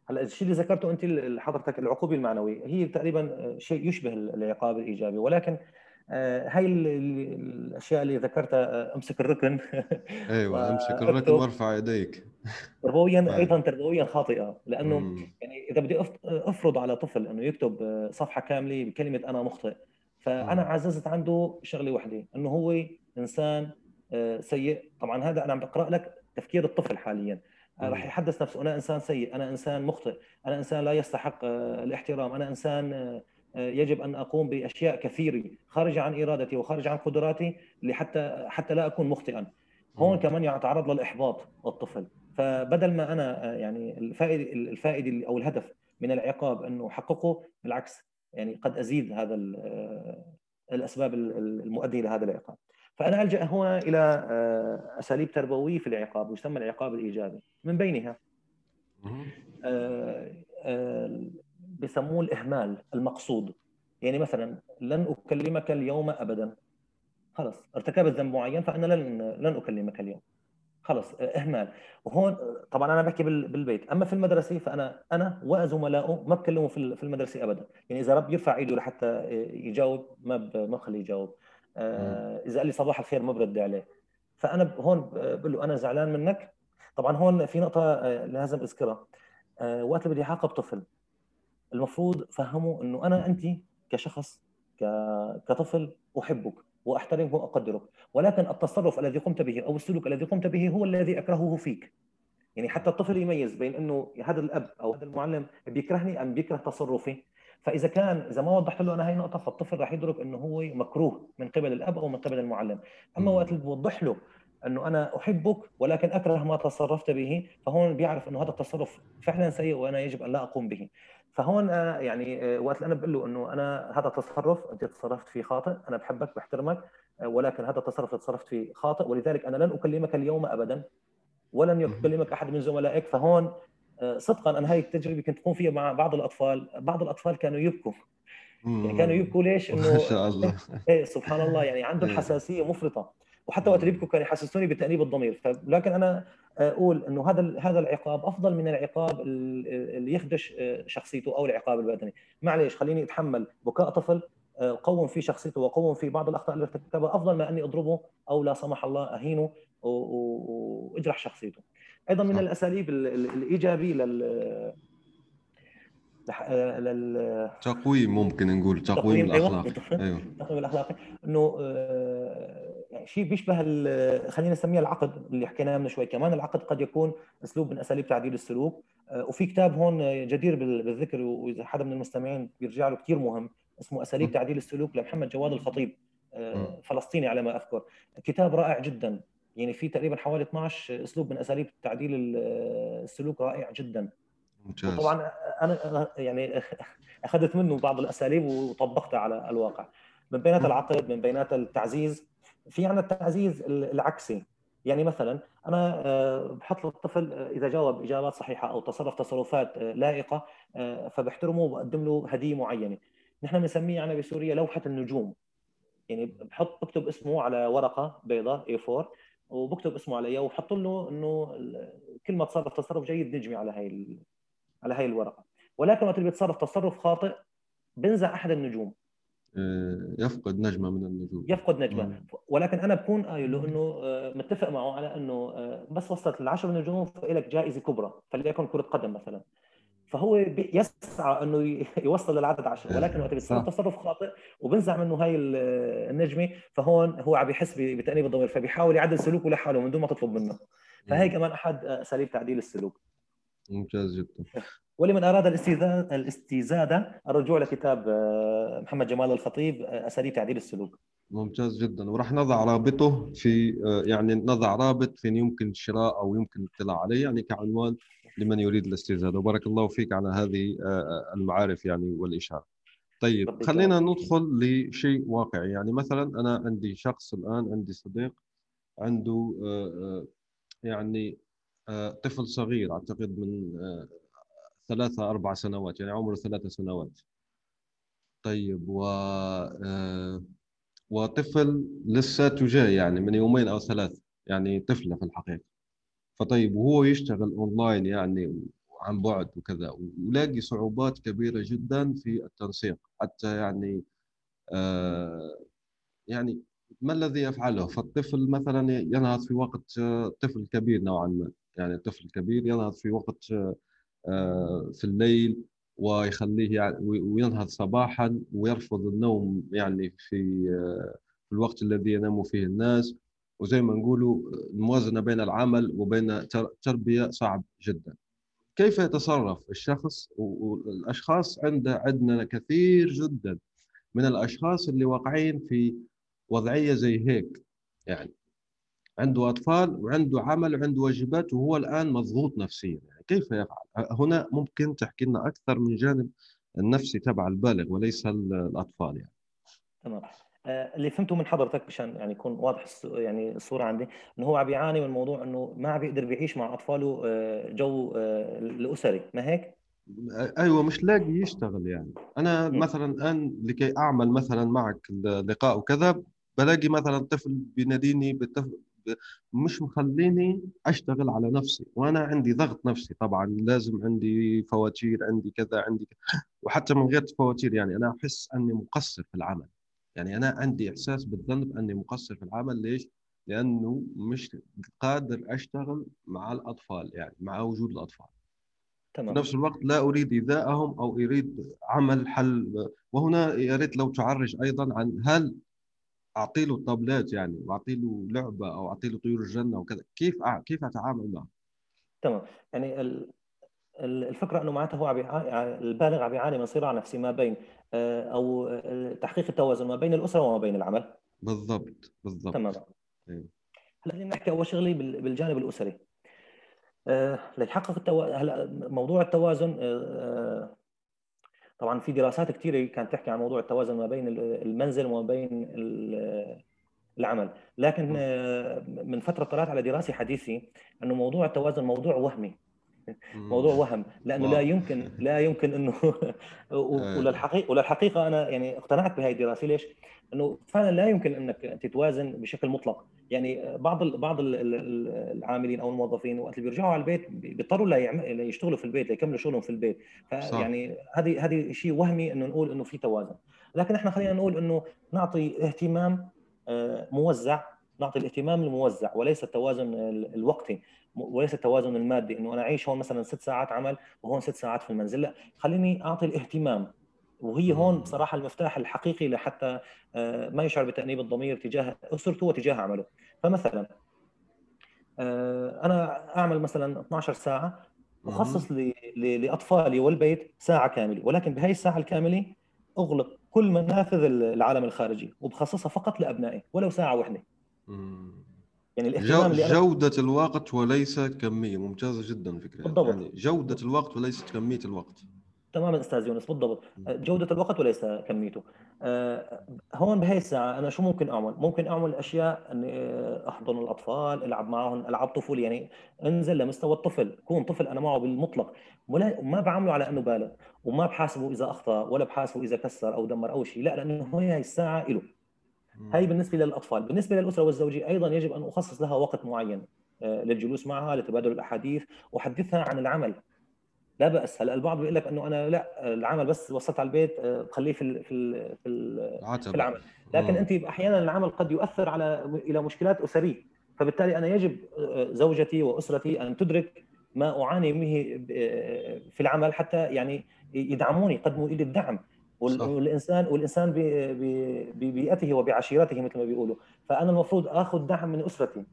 هلا الشيء اللي ذكرته أنت حضرتك العقوبة المعنوية هي تقريبا شيء يشبه العقاب الإيجابي ولكن آه، هاي الأشياء اللي ذكرتها آه، أمسك الركن [laughs] أيوه [laughs] أمسك الركن وارفع يديك تربويا. [laughs] أيضا تربويا خاطئة لأنه مم. يعني إذا بدي أفرض على طفل إنه يكتب آه، صفحة كاملة بكلمة أنا مخطئ فأنا مم. عززت عنده شغلة واحدة إنه هو إنسان سيء طبعا هذا أنا عم بقرأ لك تفكير الطفل حاليا راح يحدث نفسه أنا إنسان سيء أنا إنسان مخطئ أنا إنسان لا يستحق الاحترام أنا إنسان يجب أن أقوم بأشياء كثيرة خارجه عن إرادتي وخارجه عن قدراتي لحتى حتى لا أكون مخطئا. هون كمان يتعرض للإحباط الطفل. فبدل ما أنا يعني الفائدة الفائدة أو الهدف من العقاب إنه أحققه بالعكس يعني قد أزيد هذا الأسباب المؤدية لهذا العقاب. فأنا ألجأ هنا إلى أساليب تربوية في العقاب يسمى العقاب الإيجابي. من بينها بسموه الإهمال المقصود. يعني مثلا لن أكلمك اليوم ابدا. خلص ارتكبت ذنب معين فأنا لن لن أكلمك اليوم. خلص إهمال. وهون طبعا أنا بحكي بالبيت. أما في المدرسة فأنا أنا وزملائه ما بكلمه في المدرسة ابدا. يعني إذا رب يرفع إيده لحتى يجاوب ما ما بخليه يجاوب. آه، إذا قال لي صباح الخير ما برد عليه. فأنا هون بقول له أنا زعلان منك. طبعا هون في نقطة آه، لازم اذكرها آه، وقت اللي بدي أعاقب طفل المفروض فهموا إنه أنا أنت كشخص كطفل أحبك وأحترمك وأقدرك. ولكن التصرف الذي قمت به أو السلوك الذي قمت به هو الذي أكرهه فيك. يعني حتى الطفل يميز بين إنه هذا الأب أو هذا المعلم بيكرهني أم بيكره تصرفي. فإذا كان إذا ما وضحت له أنا هاي النقطه فالطفل راح يدرك إنه هو مكروه من قبل الأب أو من قبل المعلم. أما وقت اللي بوضح له إنه أنا أحبك ولكن أكره ما تصرفت به فهون بيعرف إنه هذا التصرف فعلا سيء وأنا يجب أن لا أقوم به. فهون آه، يعني آه، وقت أنا بقول له إنه أنا هذا تصرف أنت تصرفت فيه خاطئ أنا بحبك بحترمك آه، ولكن هذا التصرف تصرفت فيه خاطئ ولذلك أنا لن أكلمك اليوم ابدا ولن يكلمك أحد من زملائك. فهون صدقا أنا هاي التجربة كنت تقوم فيها مع بعض الأطفال بعض الأطفال كانوا يبكوا. يعني كانوا يبكوا ليش؟ [laughs] إنه ما شاء الله. [laughs] إيه سبحان الله يعني عندهم إيه. حساسية مفرطة. وحتى وقت اللي يبكوا كانوا يحسسوني بتأنيب الضمير. لكن أنا أقول إنه هذا هذا العقاب أفضل من العقاب اللي يخدش شخصيته أو العقاب البدني معليش خليني أتحمل. بكاء طفل قوم في شخصيته وقوم في بعض الأخطاء اللي ارتكبها أفضل ما أني أضربه أو لا سمح الله أهينه وأجرح شخصيته. أيضا من الأساليب الإيجابية لل لل تقويم ممكن نقول تقويم أيوة. الاخلاقي أيوه. التقويم الاخلاقي إنه يعني شيء بيشبه خلينا نسميه العقد اللي حكيناه من شوي. كمان العقد قد يكون أسلوب من أساليب تعديل السلوك. وفي كتاب هون جدير بالذكر وإذا حدا من المستمعين بيرجع له كثير مهم اسمه أساليب تعديل السلوك لمحمد جواد الخطيب فلسطيني على ما أذكر. كتاب رائع جدا. يعني في تقريبا حوالي 12 أسلوب من أساليب تعديل السلوك رائع جدا. ممتاز. طبعا أنا يعني [laughs] أخذت منه بعض الأساليب وطبقتها على الواقع. من بينات العقد من بينات التعزيز في عندنا التعزيز العكسي. يعني مثلا أنا آه، بحط للطفل آه، إذا جاوب إجابات صحيحة أو تصرف تصرفات آه، لائقة فبحترمه وبقدم له هدية معينة. نحن بنسميه عندنا بسوريا لوحة النجوم. يعني بحط بكتب اسمه على ورقة بيضاء A4 وبكتب اسمه عليها وبحط له إنه كل ما تصرف تصرف جيد نجمي على هاي على هاي الورقة. ولكن وقت اللي بيتصرف تصرف خاطئ بنزع أحد النجوم. آه، يفقد نجمة من النجوم. يفقد نجمة. مم. ولكن أنا بكون قايل له إنه آه، متفق معه على إنه آه، بس وصلت العشر نجوم فلك جائزة كبرى فليكن كرة قدم مثلا. فهو يسعى إنه [laughs] يوصل للعدد 10 ولكن وقت بيصير تصرف خاطئ وبنزع منه هاي النجمة فهون هو عم يحس بتأنيب الضمير فبيحاول يعدل سلوكه لحاله من دون ما تطلب منه. فهي كمان أحد أساليب تعديل السلوك. ممتاز جدا. ولمن أراد الاستزاده الرجوع لكتاب آه، محمد جمال الخطيب آه، أساليب تعديل السلوك. ممتاز جدا. وراح نضع رابطه في آه، يعني نضع رابط فين يمكن الشراء أو يمكن الاطلاع عليه يعني كعنوان لمن يريد الاستزاده وبارك الله فيك على هذه المعارف يعني والإشارة. طيب خلينا ندخل لشيء واقعي. يعني مثلا أنا عندي شخص الآن عندي صديق عنده يعني طفل صغير أعتقد من ثلاثة أربع سنوات يعني عمره ثلاث سنوات. طيب و آه، وطفل لساته جاي يعني من يومين أو ثلاث يعني طفلة في الحقيقة. فطيب وهو يشتغل أونلاين يعني عن بعد وكذا ولاقي صعوبات كبيرة جدا في التنسيق حتى يعني آه يعني ما الذي يفعله؟ فالطفل مثلا ينهض في وقت آه، طفل كبير نوعا ما يعني طفل كبير ينهض في وقت آه، في الليل ويخليه يعني وينهض صباحا ويرفض النوم يعني في آه، في الوقت الذي ينام فيه الناس. وزي ما نقولوا الموازنة بين العمل وبين التربية صعب جدا. كيف يتصرف الشخص؟ والأشخاص عند عندنا كثير جدا من الأشخاص اللي واقعين في وضعية زي هيك. يعني عنده أطفال وعنده عمل وعنده واجبات وهو الآن مضغوط نفسيا. يعني كيف يفعل؟ هنا ممكن تحكي لنا أكثر من جانب النفسي تبع البالغ وليس الأطفال يعني. تمام. اللي فهمته من حضرتك مشان يعني يكون واضح يعني الصورة عندي إنه هو عم يعاني من موضوع إنه ما عم بيقدر بيعيش مع أطفاله آه، جو آه، الأسري ما هيك؟ أيوه مش لاقي يشتغل يعني أنا. مثلا الان لكي أعمل مثلا معك لقاء وكذا بلاقي مثلا طفل بيناديني مش مخليني أشتغل على نفسي وأنا عندي ضغط نفسي طبعا لازم عندي فواتير عندي كذا عندي كذا وحتى من غير فواتير يعني أنا أحس أني مقصر في العمل يعني أنا عندي إحساس بالذنب إني مقصر في العمل ليش؟ لأنه مش قادر أشتغل مع الأطفال يعني مع وجود الأطفال تمام. في نفس الوقت لا أريد إيذائهم أو أريد عمل حل وهنا يا ريت لو تعرج أيضا عن هل اعطي له طابلات يعني واعطي له لعبة أو اعطي له طيور الجنة وكذا كيف كيف أتعامل معه؟ تمام يعني الفكرة إنه معناتها هو البالغ عم يعاني من صراع نفسي ما بين آه، أو آه، تحقيق التوازن ما بين الأسرة وما بين العمل. بالضبط بالضبط. تمام. إيه. هلأ خلينا نحكي أول شغلة بالجانب الأسري. آه، ليحقق التوازن هلأ موضوع التوازن طبعا في دراسات كثيره كانت تحكي عن موضوع التوازن ما بين المنزل وما بين العمل. لكن من فترة طلعت على دراسة حديثة إنه موضوع التوازن موضوع وهمي. موضوع وهم لأنه لا يمكن لا يمكن إنه [laughs] وللحقيقه وللحقيقة أنا يعني اقتنعت بهذه الدراسة. ليش؟ إنه فعلا لا يمكن إنك تتوازن بشكل مطلق. يعني بعض ال بعض ال العاملين أو الموظفين وقت اللي بيرجعوا على البيت بيضطروا ليشتغلوا في البيت ليكملوا شغلهم في البيت. فيعني هذه هذه شيء وهمي إنه نقول إنه في توازن. لكن إحنا خلينا نقول إنه نعطي اهتمام آه، موزع نعطي الاهتمام الموزع وليس التوازن الوقتي. وليس التوازن المادي إنه أنا أعيش هون مثلا ست ساعات عمل وهون ست ساعات في المنزل. لا خليني أعطي الاهتمام. وهي هون بصراحه المفتاح الحقيقي لحتى آه، ما يشعر بتأنيب الضمير تجاه أسرته وتجاه عمله. فمثلا آه، أنا أعمل مثلا 12 ساعة أخصص لأطفالي والبيت ساعة كاملة. ولكن بهي الساعة الكاملة أغلق كل منافذ العالم الخارجي وبخصصها فقط لأبنائي ولو ساعة واحدة. يعني الاهتمام جو جودة الوقت وليس كمية. ممتازة جدا فكرة. بالضبط. يعني جودة الوقت وليست كمية الوقت. تماما أستاذ يونس بالضبط. جودة الوقت وليس كميته. آه، هون بهي الساعة أنا شو ممكن أعمل؟ ممكن أعمل أشياء إني آه، أحضن الأطفال ألعب معهم العاب طفولي يعني أنزل لمستوى الطفل كون طفل أنا معه بالمطلق. وما بعامله على أنه بالغ وما بحاسبه إذا أخطأ ولا بحاسبه إذا كسر أو دمر أو شيء. لا لأنه هي الساعة له هاي بالنسبة للأطفال. بالنسبة للأسرة والزوجيه أيضا يجب أن أخصص لها وقت معين آه، للجلوس معها لتبادل الأحاديث وأحدثها عن العمل. لا بأس. هلأ البعض بيقول لك إنه أنا لا العمل بس وصلت على البيت آه، خليه في في في, في العمل. لكن أنت أحيانا العمل قد يؤثر على إلى مشكلات أسرية. فبالتالي أنا يجب آه، زوجتي وأسرتي أن تدرك ما أعاني به في العمل حتى يعني يدعموني يقدموا لي الدعم. والانسان والإنسان ببيئته وبعشيرته مثل ما بيقولوا. فأنا المفروض آخذ دعم من أسرتي.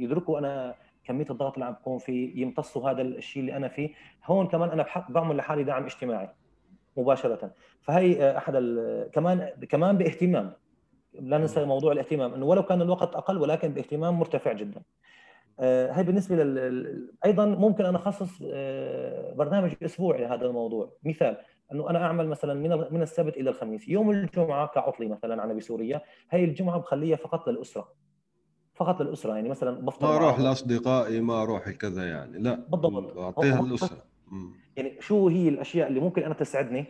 يدركوا أنا كمية الضغط اللي عم بكون فيه يمتصوا هذا الشيء اللي أنا فيه. هون كمان أنا بعمل لحالي دعم اجتماعي مباشرة. فهي أحد كمان كمان باهتمام. لا ننسى موضوع الاهتمام. إنه ولو كان الوقت أقل ولكن باهتمام مرتفع جدا. آه، هاي بالنسبة لل أيضا ممكن أنا أخصص آه، برنامج أسبوعي لهذا الموضوع. مثال إنه أنا أعمل مثلا من من السبت إلى الخميس يوم الجمعة كعطلي مثلا أنا بسوريا هي الجمعة بخليها فقط للأسرة فقط للأسرة يعني مثلا بفطر ما أروح لاصدقائي ما أروح كذا يعني لا بالضبط. اعطيها للأسرة. يعني شو هي الأشياء اللي ممكن أنا تسعدني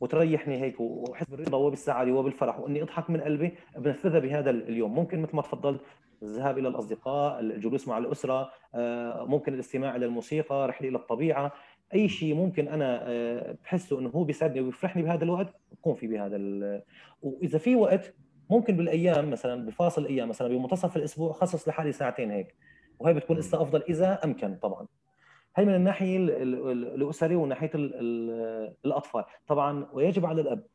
وتريحني هيك وأحس بالرضا وبالسعادة وبالفرح وإني أضحك من قلبي بنفذها بهذا اليوم. ممكن مثل ما تفضلت الذهاب إلى الأصدقاء الجلوس مع الأسرة آه، ممكن الاستماع إلى الموسيقى رحلة إلى الطبيعة. أي شيء ممكن أنا آه، بحسه إنه هو بيسعدني ويفرحني بهذا الوقت بكون في بهذا وإذا في وقت ممكن بالأيام مثلا بفاصل الأيام مثلا بمنتصف الأسبوع خصص لحالي ساعتين هيك وهي بتكون لسه أفضل إذا أمكن طبعا. هي من الناحية الأسرية وناحيه الأطفال. طبعا ويجب على الأب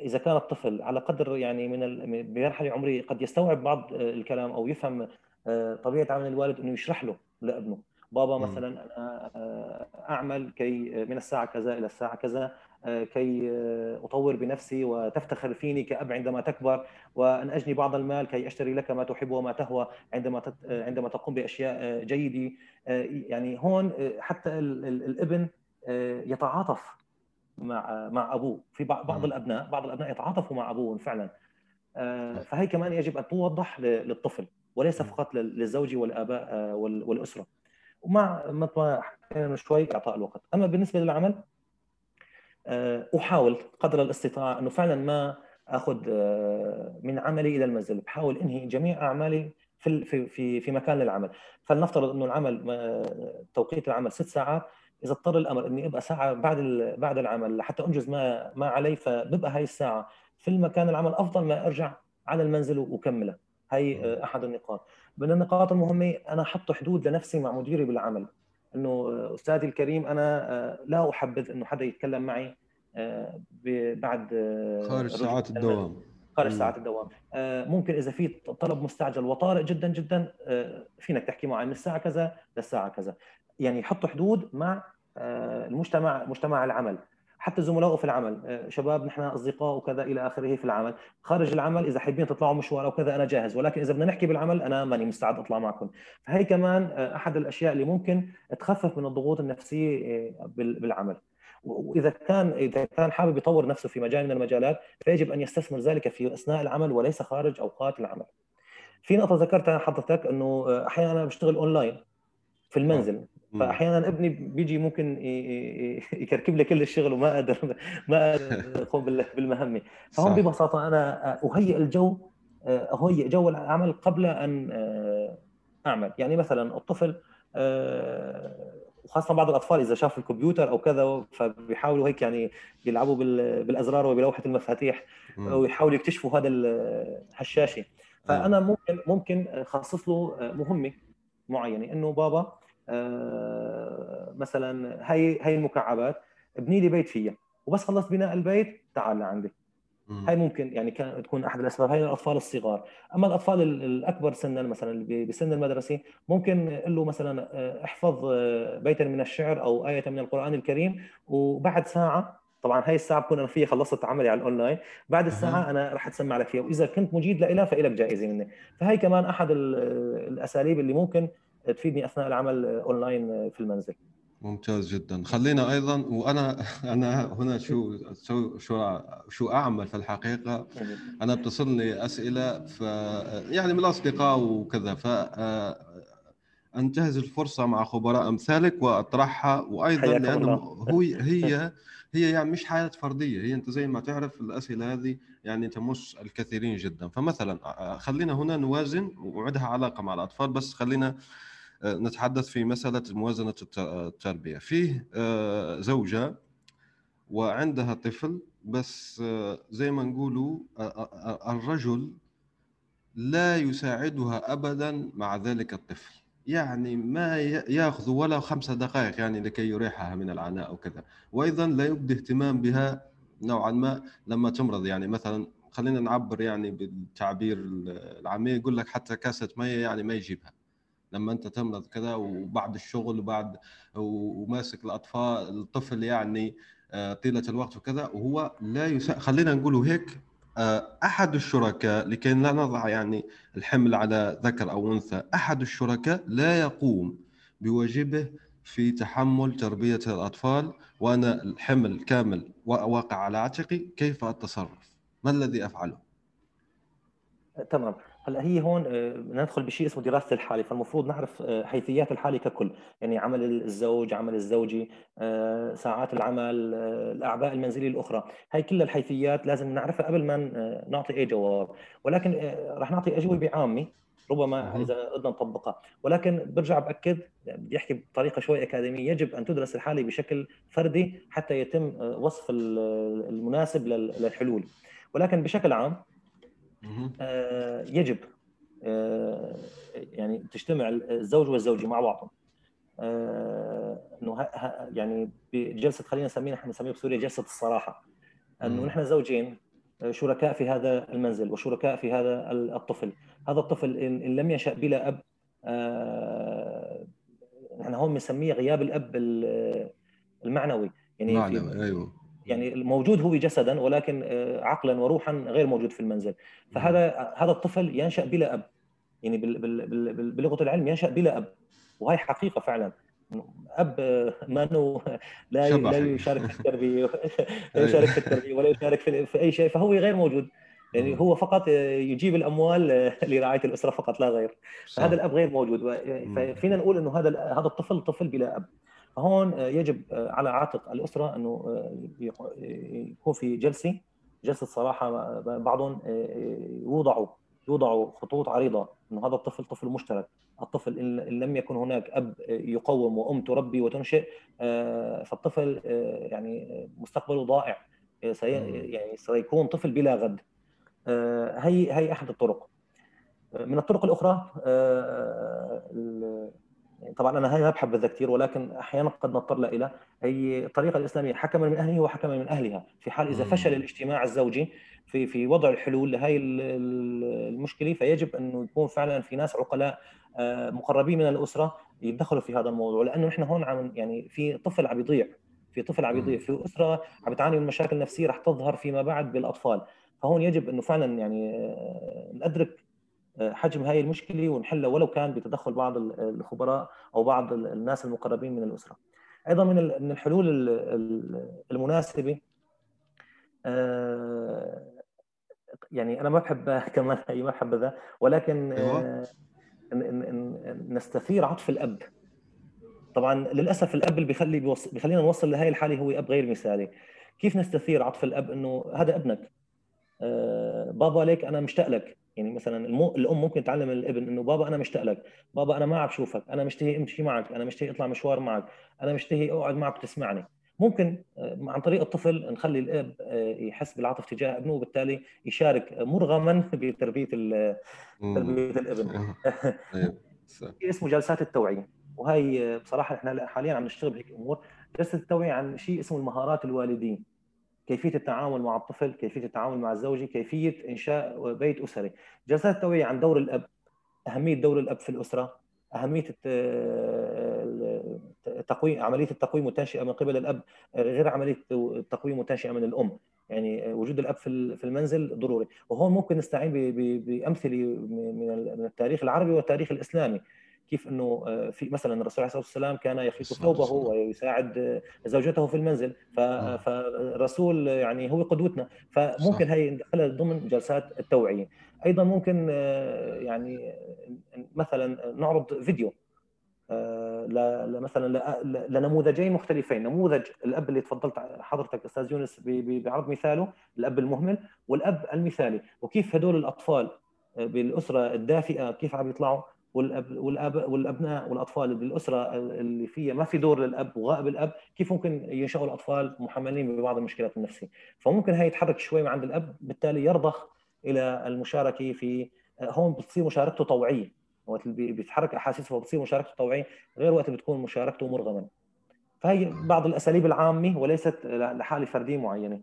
إذا كان الطفل على قدر يعني من بمرحلة عمرية قد يستوعب بعض الكلام أو يفهم آه، طبيعة عمل الوالد إنه يشرح له لابنه. بابا مثلا أنا آه، أعمل كي من الساعة كذا إلى الساعة كذا آه، كي آه، أطور بنفسي وتفتخر فيني كأب عندما تكبر وأن أجني بعض المال كي أشتري لك ما تحب وما تهوى عندما عندما تقوم بأشياء جيدة. يعني هون حتى الإبن يتعاطف مع مع أبوه. في بعض الأبناء بعض الأبناء يتعاطفوا مع أبوهم فعلا. فهي كمان يجب أن توضح للطفل وليس فقط للزوج والآباء والأسرة. ومع مثل ما شوي اعطاء الوقت. أما بالنسبة للعمل آه، أحاول قدر الاستطاعه أنه فعلا ما أخذ آه، من عملي إلى المنزل. بحاول إنهي جميع أعمالي في في في مكان للعمل. فلنفترض أنه العمل توقيت العمل ست ساعات. إذا اضطر الأمر إني أبقى ساعة بعد بعد العمل لحتى أنجز ما ما علي فببقى هاي الساعة في المكان العمل أفضل ما أرجع على المنزل وأكمله. هي آه، أحد النقاط. من النقاط المهمة أنا أحط حدود لنفسي مع مديري بالعمل إنه آه، أستاذي الكريم أنا آه، لا أحبذ إنه حدا يتكلم معي بعد خارج ساعات الدوام. خارج ساعات الدوام. ممكن إذا في طلب مستعجل وطارئ جدا جدا فينك تحكي معي من الساعة كذا للساعة كذا. يعني حطوا حدود مع المجتمع مجتمع العمل. حتى زملائه في العمل. آه، شباب نحن أصدقاء وكذا إلى آخره في العمل. خارج العمل إذا حابين تطلعوا مشوار أو كذا أنا جاهز. ولكن إذا بدنا نحكي بالعمل أنا ماني مستعد أطلع معكم. فهي كمان آه، أحد الأشياء اللي ممكن تخفف من الضغوط النفسية آه، بالعمل. واذا كان إذا كان حابب يطور نفسه في مجال من المجالات فيجب أن يستثمر ذلك في أثناء العمل وليس خارج أوقات العمل. في نقطة ذكرتها حضرتك إنه أحيانا بشتغل اونلاين في المنزل. فاحيانا ابني بيجي ممكن يكركب لي كل الشغل وما أقدر ما أقدر [laughs] اقوم بالمهمة. فهون ببساطة أنا أهيئ الجو أهيئ جو العمل قبل أن أعمل. يعني مثلا الطفل وخاصة بعض الأطفال إذا شافوا الكمبيوتر أو كذا فبيحاولوا هيك يعني يلعبوا بالأزرار وبلوحة المفاتيح ويحاولوا يكتشفوا هذا هالشاشة. فأنا ممكن ممكن أخصص له مهمة معينة. إنه بابا آه، مثلا هاي هاي المكعبات ابني لي بيت فيها وبس خلصت بناء البيت تعال لعندي. هاي ممكن يعني كان تكون أحد الأسباب. هاي الأطفال الصغار. أما الأطفال الأكبر سنا مثلا اللي بسن المدرسة ممكن أقول له مثلا آه، احفظ آه، بيتا من الشعر أو آية من القرآن الكريم وبعد ساعة طبعا هاي الساعة بكون أنا فيها خلصت عملي على الأونلاين بعد الساعة أنا رح أتسمع لك فيها. وإذا كنت مجيد لها فإلك جائزة مني. فهي كمان أحد الأساليب اللي ممكن تفيدني أثناء العمل أونلاين في المنزل. ممتاز جدا. خلينا أيضا وأنا أنا هنا شو شو شو شو أعمل في الحقيقة؟ أنا بتصلني أسئلة ف يعني من الأصدقاء وكذا ف أنتهز الفرصة مع خبراء أمثالك وأطرحها وأيضا لأنه هو هي [laughs] هي يعني مش حياة فردية. هي أنت زي ما تعرف الأسئلة هذه يعني تمس الكثيرين جدا. فمثلا خلينا هنا نوازن وعندها علاقة مع الأطفال بس خلينا نتحدث في مسألة موازنة التربية. فيه آه، زوجة وعندها طفل بس آه، زي ما نقولوا آه، الرجل لا يساعدها أبدا مع ذلك الطفل. يعني ما ياخذ ولا خمسة دقائق يعني لكي يريحها من العناء أو كذا. وأيضا لا يبدي اهتمام بها نوعا ما لما تمرض. يعني مثلا خلينا نعبر يعني بالتعبير العامي يقول لك حتى كاسة مية يعني ما يجيبها. لما انت تمرض كذا وبعد الشغل وبعد وماسك الأطفال الطفل يعني آه، طيلة الوقت وكذا وهو لا يسا... خلينا نقوله هيك آه، أحد الشركاء لكي لا نضع يعني الحمل على ذكر أو أنثى أحد الشركاء لا يقوم بواجبه في تحمل تربية الأطفال وأنا الحمل كامل واقع على عاتقي كيف أتصرف؟ ما الذي أفعله؟ تمام هلأ هي هون آه، ندخل بشيء اسمه دراسة الحالة فالمفروض نعرف آه، حيثيات الحالة ككل يعني عمل الزوج عمل الزوجي آه، ساعات العمل الأعباء المنزلية الأخرى. هاي كل الحيثيات لازم نعرفها قبل ما نعطي أي جواب. ولكن رح نعطي أجوبة عامة ربما إذا قدرنا نطبقها. ولكن برجع بأكد بدي أحكي بطريقة شوي أكاديمية يجب أن تدرس الحالة بشكل فردي حتى يتم وصف المناسب للحلول. ولكن بشكل عام يجب آه، يعني تجتمع الزوج والزوجة مع بعضهم. آه، إنه يعني بجلسة خلينا نسميها نحن نسميها بسوريا جلسة الصراحة. إنه نحن زوجين شركاء في هذا المنزل وشركاء في هذا الطفل. هذا الطفل ان لم ينشأ بلا أب نحن هون بنسميه غياب الأب المعنوي. يعني معنوي أيوه. يعني الموجود هو جسدا ولكن آه، عقلا وروحا غير موجود في المنزل. فهذا هذا الطفل ينشأ بلا أب. يعني بلغة العلم ينشأ بلا أب. وهي حقيقة فعلا. أب آه، ما انه لا [laughs] لا يشارك في التربية لا يشارك في التربية ولا يشارك في أي شيء. فهو غير موجود. يعني هو فقط آه، يجيب الأموال لرعاية الأسرة فقط لا غير. فهذا الأب غير موجود. فينا نقول إنه هذا هذا الطفل طفل بلا أب. فهون آه، يجب آه، على عاتق الأسرة إنه آه، يكون في جلسة جلسة صراحة بعضهم يوضعوا يوضعوا خطوط عريضة إنه هذا الطفل طفل مشترك، الطفل إن لم يكن هناك أب يقوم وام تربي وتنشئ فالطفل يعني مستقبله ضائع يعني سيكون طفل بلا غد. هي هي أحد الطرق. من الطرق الأخرى طبعا أنا هاي ما بحب هذا كثير ولكن أحيانا قد نضطر لها هي الطريقة الإسلامية حكما من أهله وحكما من أهلها. في حال إذا فشل الاجتماع الزوجي في في وضع الحلول لهي المشكلة فيجب انه يكون فعلا في ناس عقلاء آه، مقربين من الأسرة يتدخلوا في هذا الموضوع. لأنه نحن هون عم يعني في طفل عم يضيع في طفل عم يضيع في أسرة عم بتعاني من مشاكل نفسية رح تظهر فيما بعد بالأطفال. فهون يجب أنه فعلا يعني آه، ندرك حجم هذه المشكلة ونحلها ولو كان بتدخل بعض الخبراء أو بعض الناس المقربين من الأسرة. أيضا من من الحلول المناسبة آه، يعني أنا ما بحب [laughs] كمان هي ما بحب ذا ولكن أيوة. نستثير عطف الأب طبعا للأسف الأب اللي بيخلي بيخلينا نوصل لهي الحالة هو أب غير مثالي كيف نستثير عطف الأب إنه هذا ابنك آه بابا ليك أنا مشتاق لك يعني مثلا المو... الأم ممكن تعلم الابن إنه بابا أنا مشتاق لك بابا أنا ما عم بشوفك أنا مشتهي أمشي معك أنا مشتهي أطلع مشوار معك أنا مشتهي أقعد معك وتسمعني. ممكن آه، عن طريق الطفل نخلي الإب آه، يحس بالعاطف تجاه ابنه وبالتالي يشارك مرغما [laughs] بتربية تربية الابن. [laughs] طيب، [laughs] اسمه جلسات التوعية. وهي بصراحة إحنا حاليا عم نشتغل بهيك أمور. جلسة التوعية عن شيء اسمه المهارات الوالدين. كيفية التعامل مع الطفل كيفية التعامل مع الزوجة كيفية إنشاء بيت أسري. جلسات التوعية عن دور الأب أهمية دور الأب في الأسرة أهمية التقويم عملية التقويم والتنشئة من قبل الأب غير عملية التقويم والتنشئة من الأم. يعني وجود الأب في المنزل ضروري. وهون ممكن نستعين بأمثلة من التاريخ العربي والتاريخ الإسلامي. كيف إنه آه، في مثلا الرسول عليه الصلاة والسلام كان يخيط ثوبه ويساعد آه، زوجته في المنزل. فالرسول يعني هو قدوتنا. فممكن هي ندخلها ضمن جلسات التوعية. أيضا ممكن آه، يعني مثلا نعرض فيديو مثلا لنموذجين مختلفين. نموذج الأب اللي تفضلت حضرتك أستاذ يونس بعرض مثاله الأب المهمل والأب المثالي. وكيف هدول الأطفال بالأسرة الدافئة كيف عم يطلعوا؟ والأب والأب والأبناء والأطفال بالاسره اللي فيها ما في دور للأب وغائب الأب كيف ممكن ينشأوا الأطفال محملين ببعض المشكلات النفسية؟ فممكن هي يتحرك شوي عند الأب بالتالي يرضخ إلى المشاركة في هون بتصير مشاركته طوعية. وقت اللي بيتحرك أحاسيسه فبتصير مشاركته طوعية غير وقت بتكون مشاركته مرغما. فهي بعض الأساليب العامة وليست لحالة فردية معينة.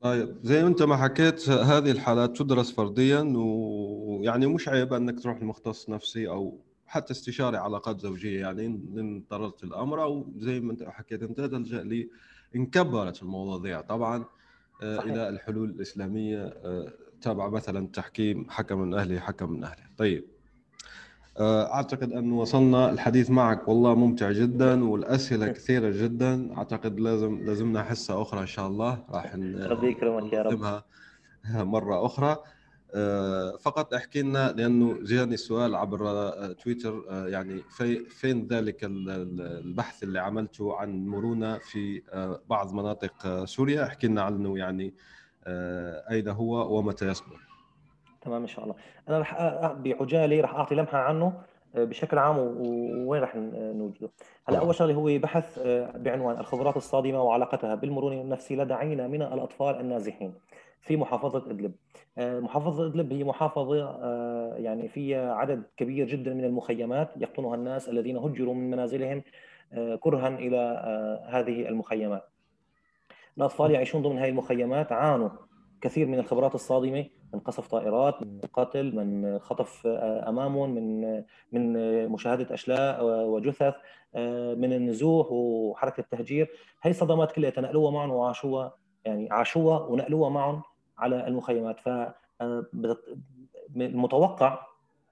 طيب زي ما انت ما حكيت هذه الحالات تدرس فرديا ويعني مش عيب أنك تروح لمختص نفسي أو حتى استشاري علاقات زوجية. يعني ان اضطررت الأمر أو زي ما انت حكيت انت تلجأ لي انكبرت المواضيع. طبعا آه، صحيح. إلى الحلول الإسلامية آه، تابعه مثلا تحكيم حكم من أهله حكم من أهله. طيب. أعتقد أن وصلنا الحديث معك. والله ممتع جدا والأسئلة [laughs] كثيرة جدا. أعتقد لازم لازمنا حصة أخرى إن شاء الله. راح ربي يكرمك يا رب. [laughs] مرة أخرى. آه، فقط أحكي لنا لأنه جاني سؤال عبر آه، تويتر يعني في فين ذلك البحث اللي عملته عن مرونة في بعض مناطق سوريا؟ أحكي لنا عنه يعني أين هو ومتى يصدر تمام إن شاء الله. أنا رح بعجاله رح أعطي لمحة عنه آه، بشكل عام ووين رح نوجده. هلأ أول شغلة هو بحث آه، بعنوان الخبرات الصادمة وعلاقتها بالمرونة النفسي لدى من الأطفال النازحين في محافظة إدلب. آه، محافظة إدلب هي محافظة يعني فيها عدد كبير جدا من المخيمات يقطنها الناس الذين هجروا من منازلهم كرها إلى هذه المخيمات. الأطفال يعيشون ضمن هذه المخيمات عانوا كثير من الخبرات الصادمة من قصف طائرات من قتل من خطف امامهم من من مشاهدة أشلاء وجثث آه، من النزوح وحركة التهجير. هي صدمات كلها تنقلوها معهم وعاشوها يعني عاشوها ونقلوها معهم على المخيمات. ف آه، المتوقع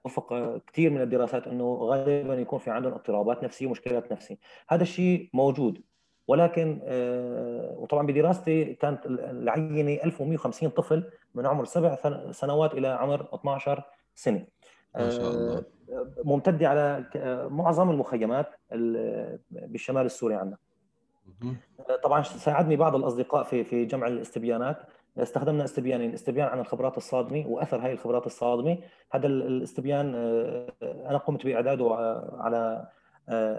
وفق كثير من الدراسات إنه غالبا يكون في عندهم اضطرابات نفسية ومشكلات نفسية. هذا الشيء موجود. ولكن آه، وطبعا بدراستي كانت العينة 1150 طفل من عمر سبع سنوات إلى عمر 12 سنة. ما شاء الله. آه، ممتدة على معظم المخيمات بالشمال السوري عندنا. طبعا ساعدني بعض الأصدقاء في في جمع الاستبيانات. استخدمنا استبيانين استبيان عن الخبرات الصادمة وأثر هاي الخبرات الصادمة. هذا الاستبيان آه، أنا قمت بإعداده على آه،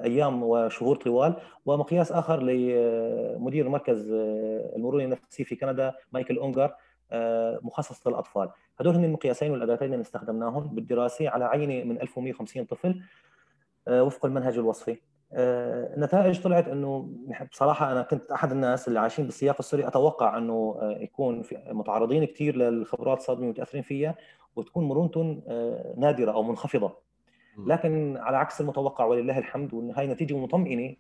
أيام وشهور طوال. ومقياس آخر لمدير مركز آه، المرونه النفسي في كندا مايكل اونجر آه، مخصص للأطفال. هدول هم المقياسين والأداتين اللي استخدمناهم بالدراسة على عينه من 1150 طفل وفق المنهج الوصفي. النتائج طلعت إنه بصراحة أنا كنت أحد الناس اللي عايشين بالسياق السوري. أتوقع إنه يكون في متعرضين كثير للخبرات الصادمة ومتاثرين فيها وتكون مرونتهم نادرة أو منخفضة. لكن على عكس المتوقع ولله الحمد وهي نتيجة مطمئنة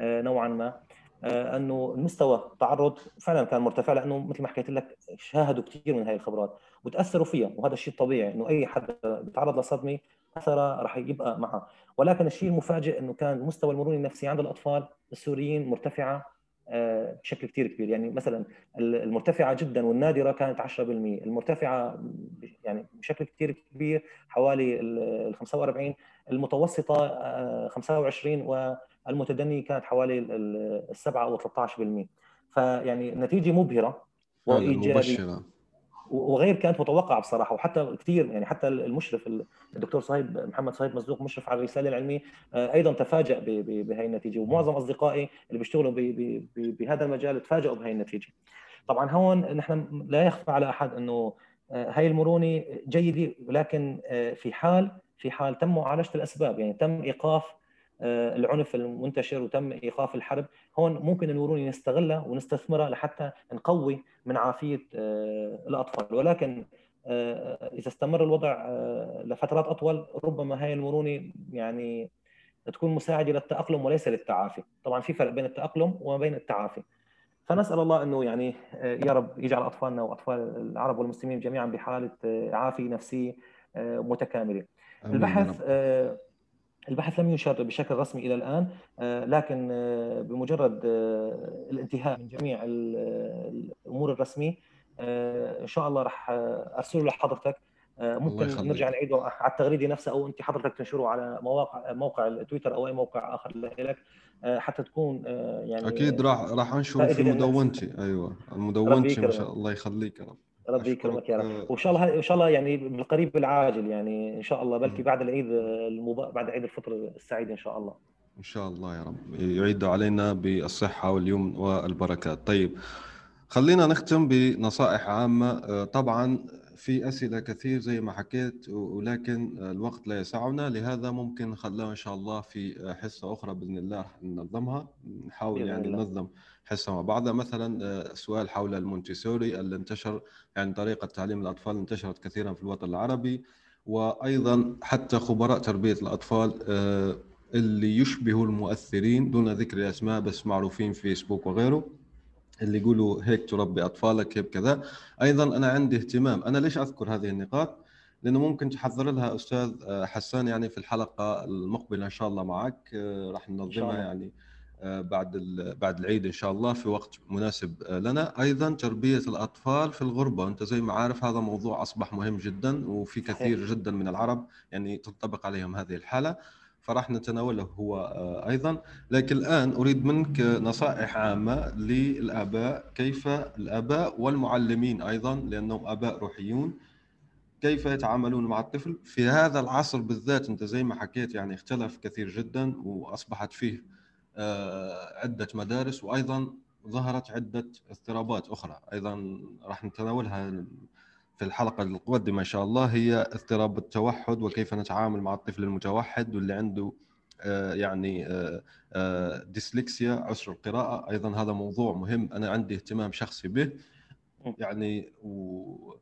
آه، نوعا ما آه، أنه المستوى التعرض فعلا كان مرتفع لأنه مثل ما حكيت لك شاهدوا كثير من هاي الخبرات وتأثروا فيها وهذا الشيء طبيعي إنه أي حد بيتعرض لصدمة أثره راح يبقى معه. ولكن الشيء المفاجئ إنه كان مستوى المرونة النفسية عند الأطفال السوريين مرتفعة بشكل كثير كبير. يعني مثلا المرتفعة جدا والنادرة كانت 10% المرتفعة يعني بشكل كثير كبير حوالي ال 45 المتوسطة 25 والمتدني كانت حوالي ال 7 أو 13% فيعني نتيجة مبهرة وإيجابية. وغير كانت متوقعة بصراحة وحتى كثير يعني حتى المشرف الدكتور صهيب محمد صهيب مصدوق مشرف على الرسالة العلمية آه، أيضا تفاجأ بهي النتيجة ومعظم أصدقائي اللي بيشتغلوا بهذا المجال تفاجئوا بهي النتيجة. طبعا هون نحن لا يخفى على أحد إنه آه، هاي المرونة جيدة ولكن آه، في حال في حال تم معالجة الأسباب يعني تم إيقاف العنف المنتشر وتم إيقاف الحرب هون ممكن المرونه نستغلها ونستثمرها لحتى نقوي من عافية آه، الأطفال. ولكن آه، إذا استمر الوضع لفترات أطول ربما هاي المرونه يعني تكون مساعدة للتأقلم وليس للتعافي. طبعا في فرق بين التأقلم وما بين التعافي. فنسأل الله إنه يعني يا رب يجعل أطفالنا وأطفال العرب والمسلمين جميعا بحالة عافية نفسية متكاملة. البحث البحث لم ينشر بشكل رسمي إلى الآن آه، لكن آه، بمجرد آه، الانتهاء من جميع الأمور الرسمية إن شاء الله راح ارسله لحضرتك ممكن نرجع نعيده على التغريده نفسها أو أنت حضرتك تنشره على مواقع موقع التويتر أو أي موقع آخر لك حتى تكون يعني أكيد راح راح أنشره في مدونتي. أيوه مدونتي ما شاء الله يخليك يا رب. ربي يكرمك يا رب. وإن شاء الله إن شاء الله يعني بالقريب العاجل يعني إن شاء الله بلكي بعد العيد المبا... بعد عيد الفطر السعيد إن شاء الله. إن شاء الله يا رب. يعيد علينا بالصحة واليمن والبركات. طيب خلينا نختم بنصائح عامة. طبعا في أسئلة كثير زي ما حكيت ولكن الوقت لا يسعنا. لهذا ممكن نخليها إن شاء الله في حصة أخرى بإذن الله ننظمها. نحاول يعني ننظم حصه مع بعضها مثلا آه، سؤال حول المونتيسوري اللي انتشر يعني طريقة تعليم الأطفال انتشرت كثيرا في الوطن العربي وأيضا حتى خبراء تربية الأطفال آه، اللي يشبهوا المؤثرين دون ذكر الأسماء بس معروفين في فيسبوك وغيره اللي يقولوا هيك تربي أطفالك هيك كذا. أيضا أنا عندي اهتمام. أنا ليش أذكر هذه النقاط؟ لأنه ممكن تحضر لها أستاذ آه، حسان يعني في الحلقة المقبلة إن شاء الله معك راح ننظمها يعني. بعد بعد العيد إن شاء الله في وقت مناسب آه، لنا. أيضا تربية الأطفال في الغربة. أنت زي ما عارف هذا موضوع أصبح مهم جدا وفي كثير جدا من العرب يعني تنطبق عليهم هذه الحالة. فراح نتناوله هو آه، أيضا. لكن الآن أريد منك نصائح عامة للآباء. كيف الآباء والمعلمين أيضا لأنهم آباء روحيون كيف يتعاملون مع الطفل؟ في هذا العصر بالذات أنت زي ما حكيت يعني اختلف كثير جدا وأصبحت فيه آه، عدة مدارس وأيضا ظهرت عدة اضطرابات أخرى. أيضا راح نتناولها في الحلقة القادمة إن شاء الله هي اضطراب التوحد وكيف نتعامل مع الطفل المتوحد واللي عنده آه، يعني آه، ديسلكسيا عسر القراءة. أيضا هذا موضوع مهم أنا عندي اهتمام شخصي به. يعني و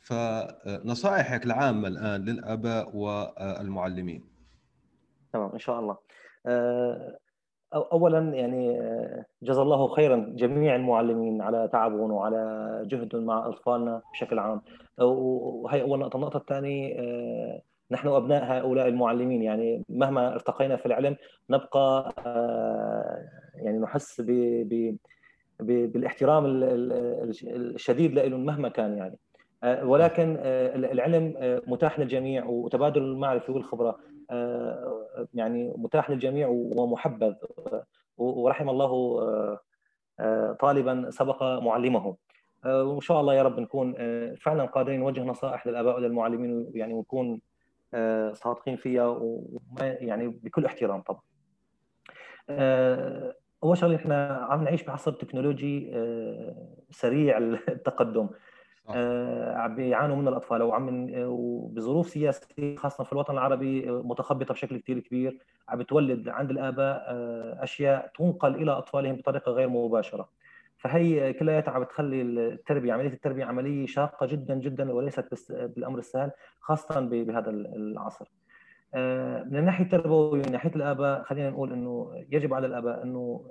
فنصائحك العامة الآن للآباء والمعلمين. تمام إن شاء الله. اولا يعني آه، جزا الله خيرا جميع المعلمين على تعبهم وعلى جهدهم مع أطفالنا بشكل عام. وهي اول نقطة. النقطة الثانية آه، نحن أبناء هؤلاء المعلمين. يعني مهما ارتقينا في العلم نبقى آه، يعني نحس ب بالاحترام الشديد لهم مهما كان يعني. ولكن العلم متاح للجميع وتبادل المعرفة والخبرة. يعني متاح للجميع ومحبذ. ورحم الله آه، طالبا سبق معلمه. آه، وإن شاء الله يا رب نكون آه، فعلا قادرين نوجه نصائح للآباء وللمعلمين يعني ونكون صادقين فيها وما يعني بكل احترام طبعا. أول شغلة إحنا عم نعيش بعصر تكنولوجي سريع التقدم. آه، عم بيعانوا من الأطفال وعم وبظروف سياسية خاصة في الوطن العربي آه، متخبطة بشكل كثير كبير عم بتولد عند الآباء آه، أشياء تنقل إلى أطفالهم بطريقة غير مباشرة. فهي كلياتها عم بتخلي التربية عملية التربية عملية شاقة جدا جدا وليست بالأمر السهل خاصه بهذا العصر. من الناحية التربوية من ناحية الآباء خلينا نقول إنه يجب على الآباء إنه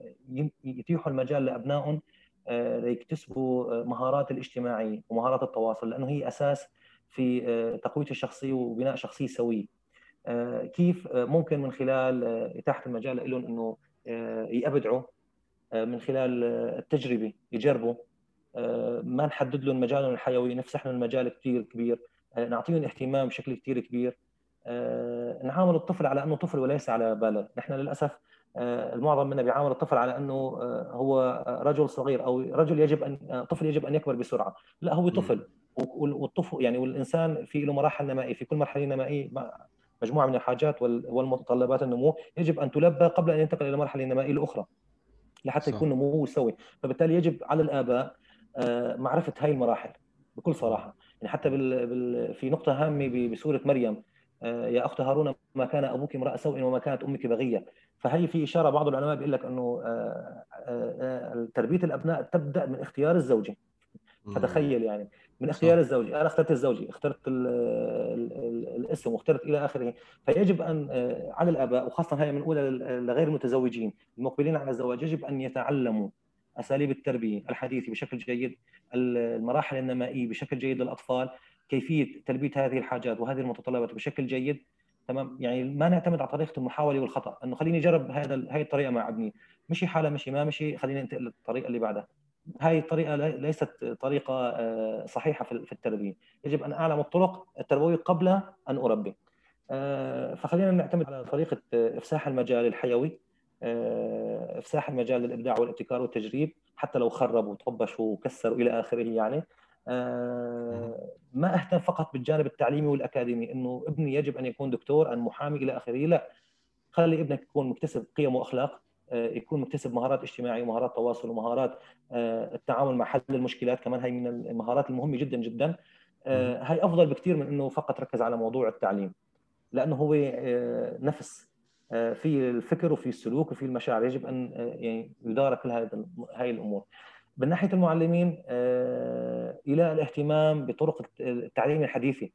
يتيحوا المجال لأبنائهم آه، ليكتسبوا آه، مهارات الاجتماعية ومهارات التواصل لأنه هي أساس في آه، تقويه الشخصية وبناء شخصية سوية. كيف ممكن من خلال إتاحة المجال لهم إنه يبدعوا من خلال التجربة يجربوا. ما نحدد لهم مجالهم الحيوي نفسح لهم المجال كثير كبير. نعطيهم اهتمام بشكل كثير كبير. نعامل الطفل على أنه طفل وليس على بالغ. نحن للأسف المعظم منا بيعامل الطفل على إنه هو رجل صغير أو رجل يجب أن طفل يجب أن يكبر بسرعة. لا هو طفل والطفل يعني والإنسان في له مراحل نمائية في كل مرحلة نمائية مجموعة من الحاجات والمتطلبات النمو يجب أن تلبى قبل أن ينتقل إلى المرحله النمائيه الاخرى لحتى صح. يكون نموه سوي فبالتالي يجب على الآباء آه، معرفة هاي المراحل بكل صراحة. يعني حتى بال... بال... في نقطة هامة بسورة مريم آه، يا أخت هارون ما كان أبوك امرأ سوء وما كانت أمك بغية. فهي في إشارة بعض العلماء بيقول لك أنه آه، تربية الأبناء تبدأ من اختيار الزوجة. فتخيل يعني من اختيار الزوجي أنا اخترت الزوجي اخترت ال ال الاسم واخترت إلى آخره. فيجب أن آه، على الآباء وخاصة هي بنقولها لغير المتزوجين المقبلين على الزواج يجب أن يتعلموا أساليب التربية الحديثه بشكل جيد المراحل النمائية بشكل جيد للأطفال. كيفية تلبية هذه الحاجات وهذه المتطلبات بشكل جيد تمام؟ يعني ما نعتمد على طريقة المحاولة والخطأ إنه خليني أجرب هذا هاي الطريقة مع ابني. مشي حالة مشي ما مشي خليني أنتقل للطريقة اللي بعدها. هاي الطريقة ليست طريقة آه، صحيحة في التربيه يجب أن أعلم الطرق التربويه قبل أن أربي. آه، فخلينا نعتمد على طريقة إفساح المجال الحيوي. آه، إفساح المجال للإبداع والابتكار والتجريب حتى لو خربوا وطبشوا وكسروا إلى آخره يعني. ما أهتم فقط بالجانب التعليمي والأكاديمي إنه ابني يجب أن يكون دكتور أن محامي إلى آخره. لا خلي ابنك يكون مكتسب قيم وأخلاق آه، يكون مكتسب مهارات اجتماعية ومهارات تواصل ومهارات آه، التعامل مع حل المشكلات كمان. هي من المهارات المهمة جدا جدا. آه، هي أفضل بكثير من إنه فقط ركز على موضوع التعليم لأنه هو نفس في الفكر وفي السلوك وفي المشاعر. يجب أن يعني يدار كل هذه الأمور. من ناحية المعلمين إلى الاهتمام بطرق التعليم الحديثه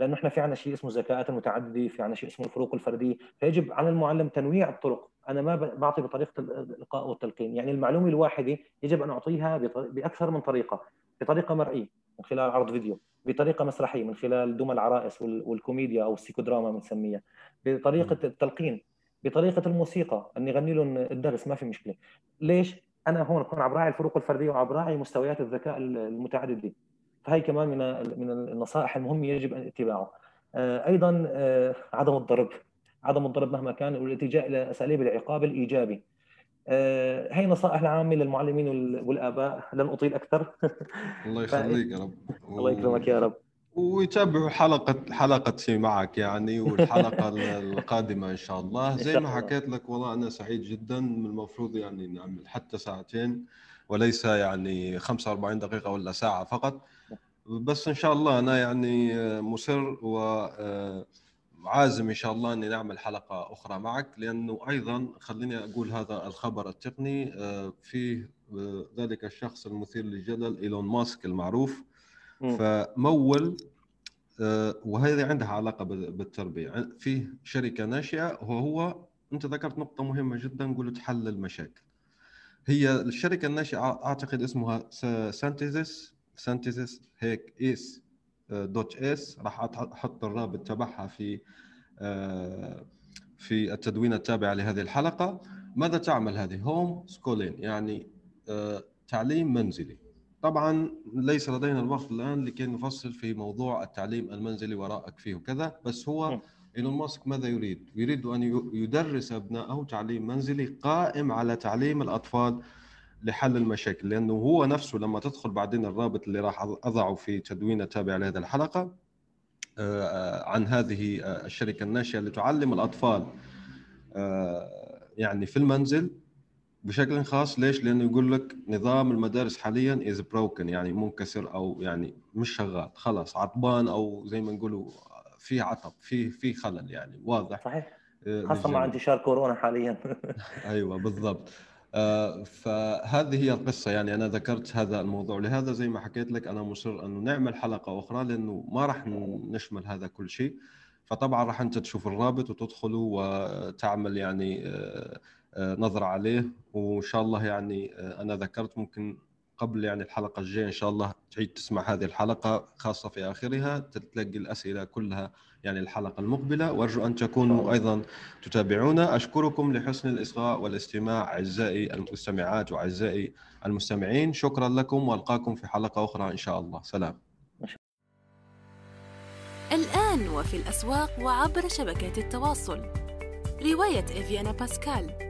لأنه إحنا في عندنا شيء اسمه الذكاءات المتعددة في عندنا شيء اسمه الفروق الفردية. فيجب على المعلم تنويع الطرق. أنا ما بعطي بطريقة الإلقاء والتلقين. يعني المعلومة الواحدة يجب أن أعطيها بأكثر من طريقة. بطريقة مرئية من خلال عرض فيديو. بطريقة مسرحية من خلال دمى العرائس والكوميديا أو السيكودراما بنسميها. بطريقة التلقين. بطريقة الموسيقى. اني اغني لهم الدرس ما في مشكلة. ليش؟ أنا هون بكون عم راعي الفروق الفردية وعم راعي مستويات الذكاء المتعددة. فهي كمان من من النصائح المهمة يجب أن اتباعه آه، أيضا آه، عدم الضرب. عدم الضرب مهما كان والالتجاء إلى أساليب العقاب الإيجابي. آه، هي نصائح العامة للمعلمين والآباء. لن أطيل أكثر. الله [laughs] يخليك يا رب. الله يكرمك يا رب. ويتابعوا حلقة حلقتي معك يعني والحلقة القادمة إن شاء الله. زي ما حكيت لك والله أنا سعيد جدا. المفروض يعني نعمل حتى ساعتين وليس يعني 45 دقيقة ولا ساعة فقط. بس إن شاء الله أنا يعني مصر و آه، عازم إن شاء الله إني نعمل حلقة أخرى معك. لأنه أيضا خليني أقول هذا الخبر التقني آه، فيه آه، ذلك الشخص المثير للجدل إيلون ماسك المعروف. فمول آه، وهذه عندها علاقة بالتربية. فيه شركة ناشئة وهو أنت ذكرت نقطة مهمة جدا قلت حل المشاكل. هي الشركة الناشئة أعتقد اسمها Synthesis Synthesis هيك إيس dot is راح أحط الرابط تبعها في آه، في التدوين التابع لهذه الحلقة. ماذا تعمل هذه؟ homeschooling يعني آه، تعليم منزلي. طبعا ليس لدينا الوقت الآن لكي نفصل في موضوع التعليم المنزلي وراءك فيه وكذا بس هو إيلون ماسك ماذا يريد؟ يريد أن يدرس أبنائه تعليم منزلي قائم على تعليم الأطفال لحل المشاكل لأنه هو نفسه لما تدخل بعدين الرابط اللي راح أضعه في تدوين تابع لهذه الحلقة آه، عن هذه آه، الشركة الناشئة اللي تعلم الأطفال آه، يعني في المنزل بشكل خاص ليش؟ لأنه يقول لك نظام المدارس حاليا از بروكن يعني منكسر أو يعني مش شغال خلاص عطبان أو زي ما نقولوا في عطب في في خلل يعني واضح. صحيح. خاصة مع انتشار كورونا حاليا. [laughs] أيوه بالضبط. آه، فهذه هي القصة يعني أنا ذكرت هذا الموضوع. لهذا زي ما حكيت لك أنا مصر أنه نعمل حلقة أخرى لأنه ما راح نشمل هذا كل شيء. فطبعا راح أنت تشوف الرابط وتدخلوا وتعمل يعني آه، آه، نظرة عليه. وإن شاء الله يعني أنا ذكرت ممكن قبل يعني الحلقة الجاية إن شاء الله تعيد تسمع هذه الحلقة خاصة في آخرها تتلقي الأسئلة كلها يعني الحلقة المقبلة. وأرجو أن تكونوا أيضا تتابعونا. أشكركم لحسن الإصغاء والاستماع أعزائي المستمعات وأعزائي المستمعين. شكرا لكم وألقاكم في حلقة أخرى إن شاء الله. سلام. الآن وفي الأسواق وعبر شبكات التواصل. رواية إفيانا باسكال.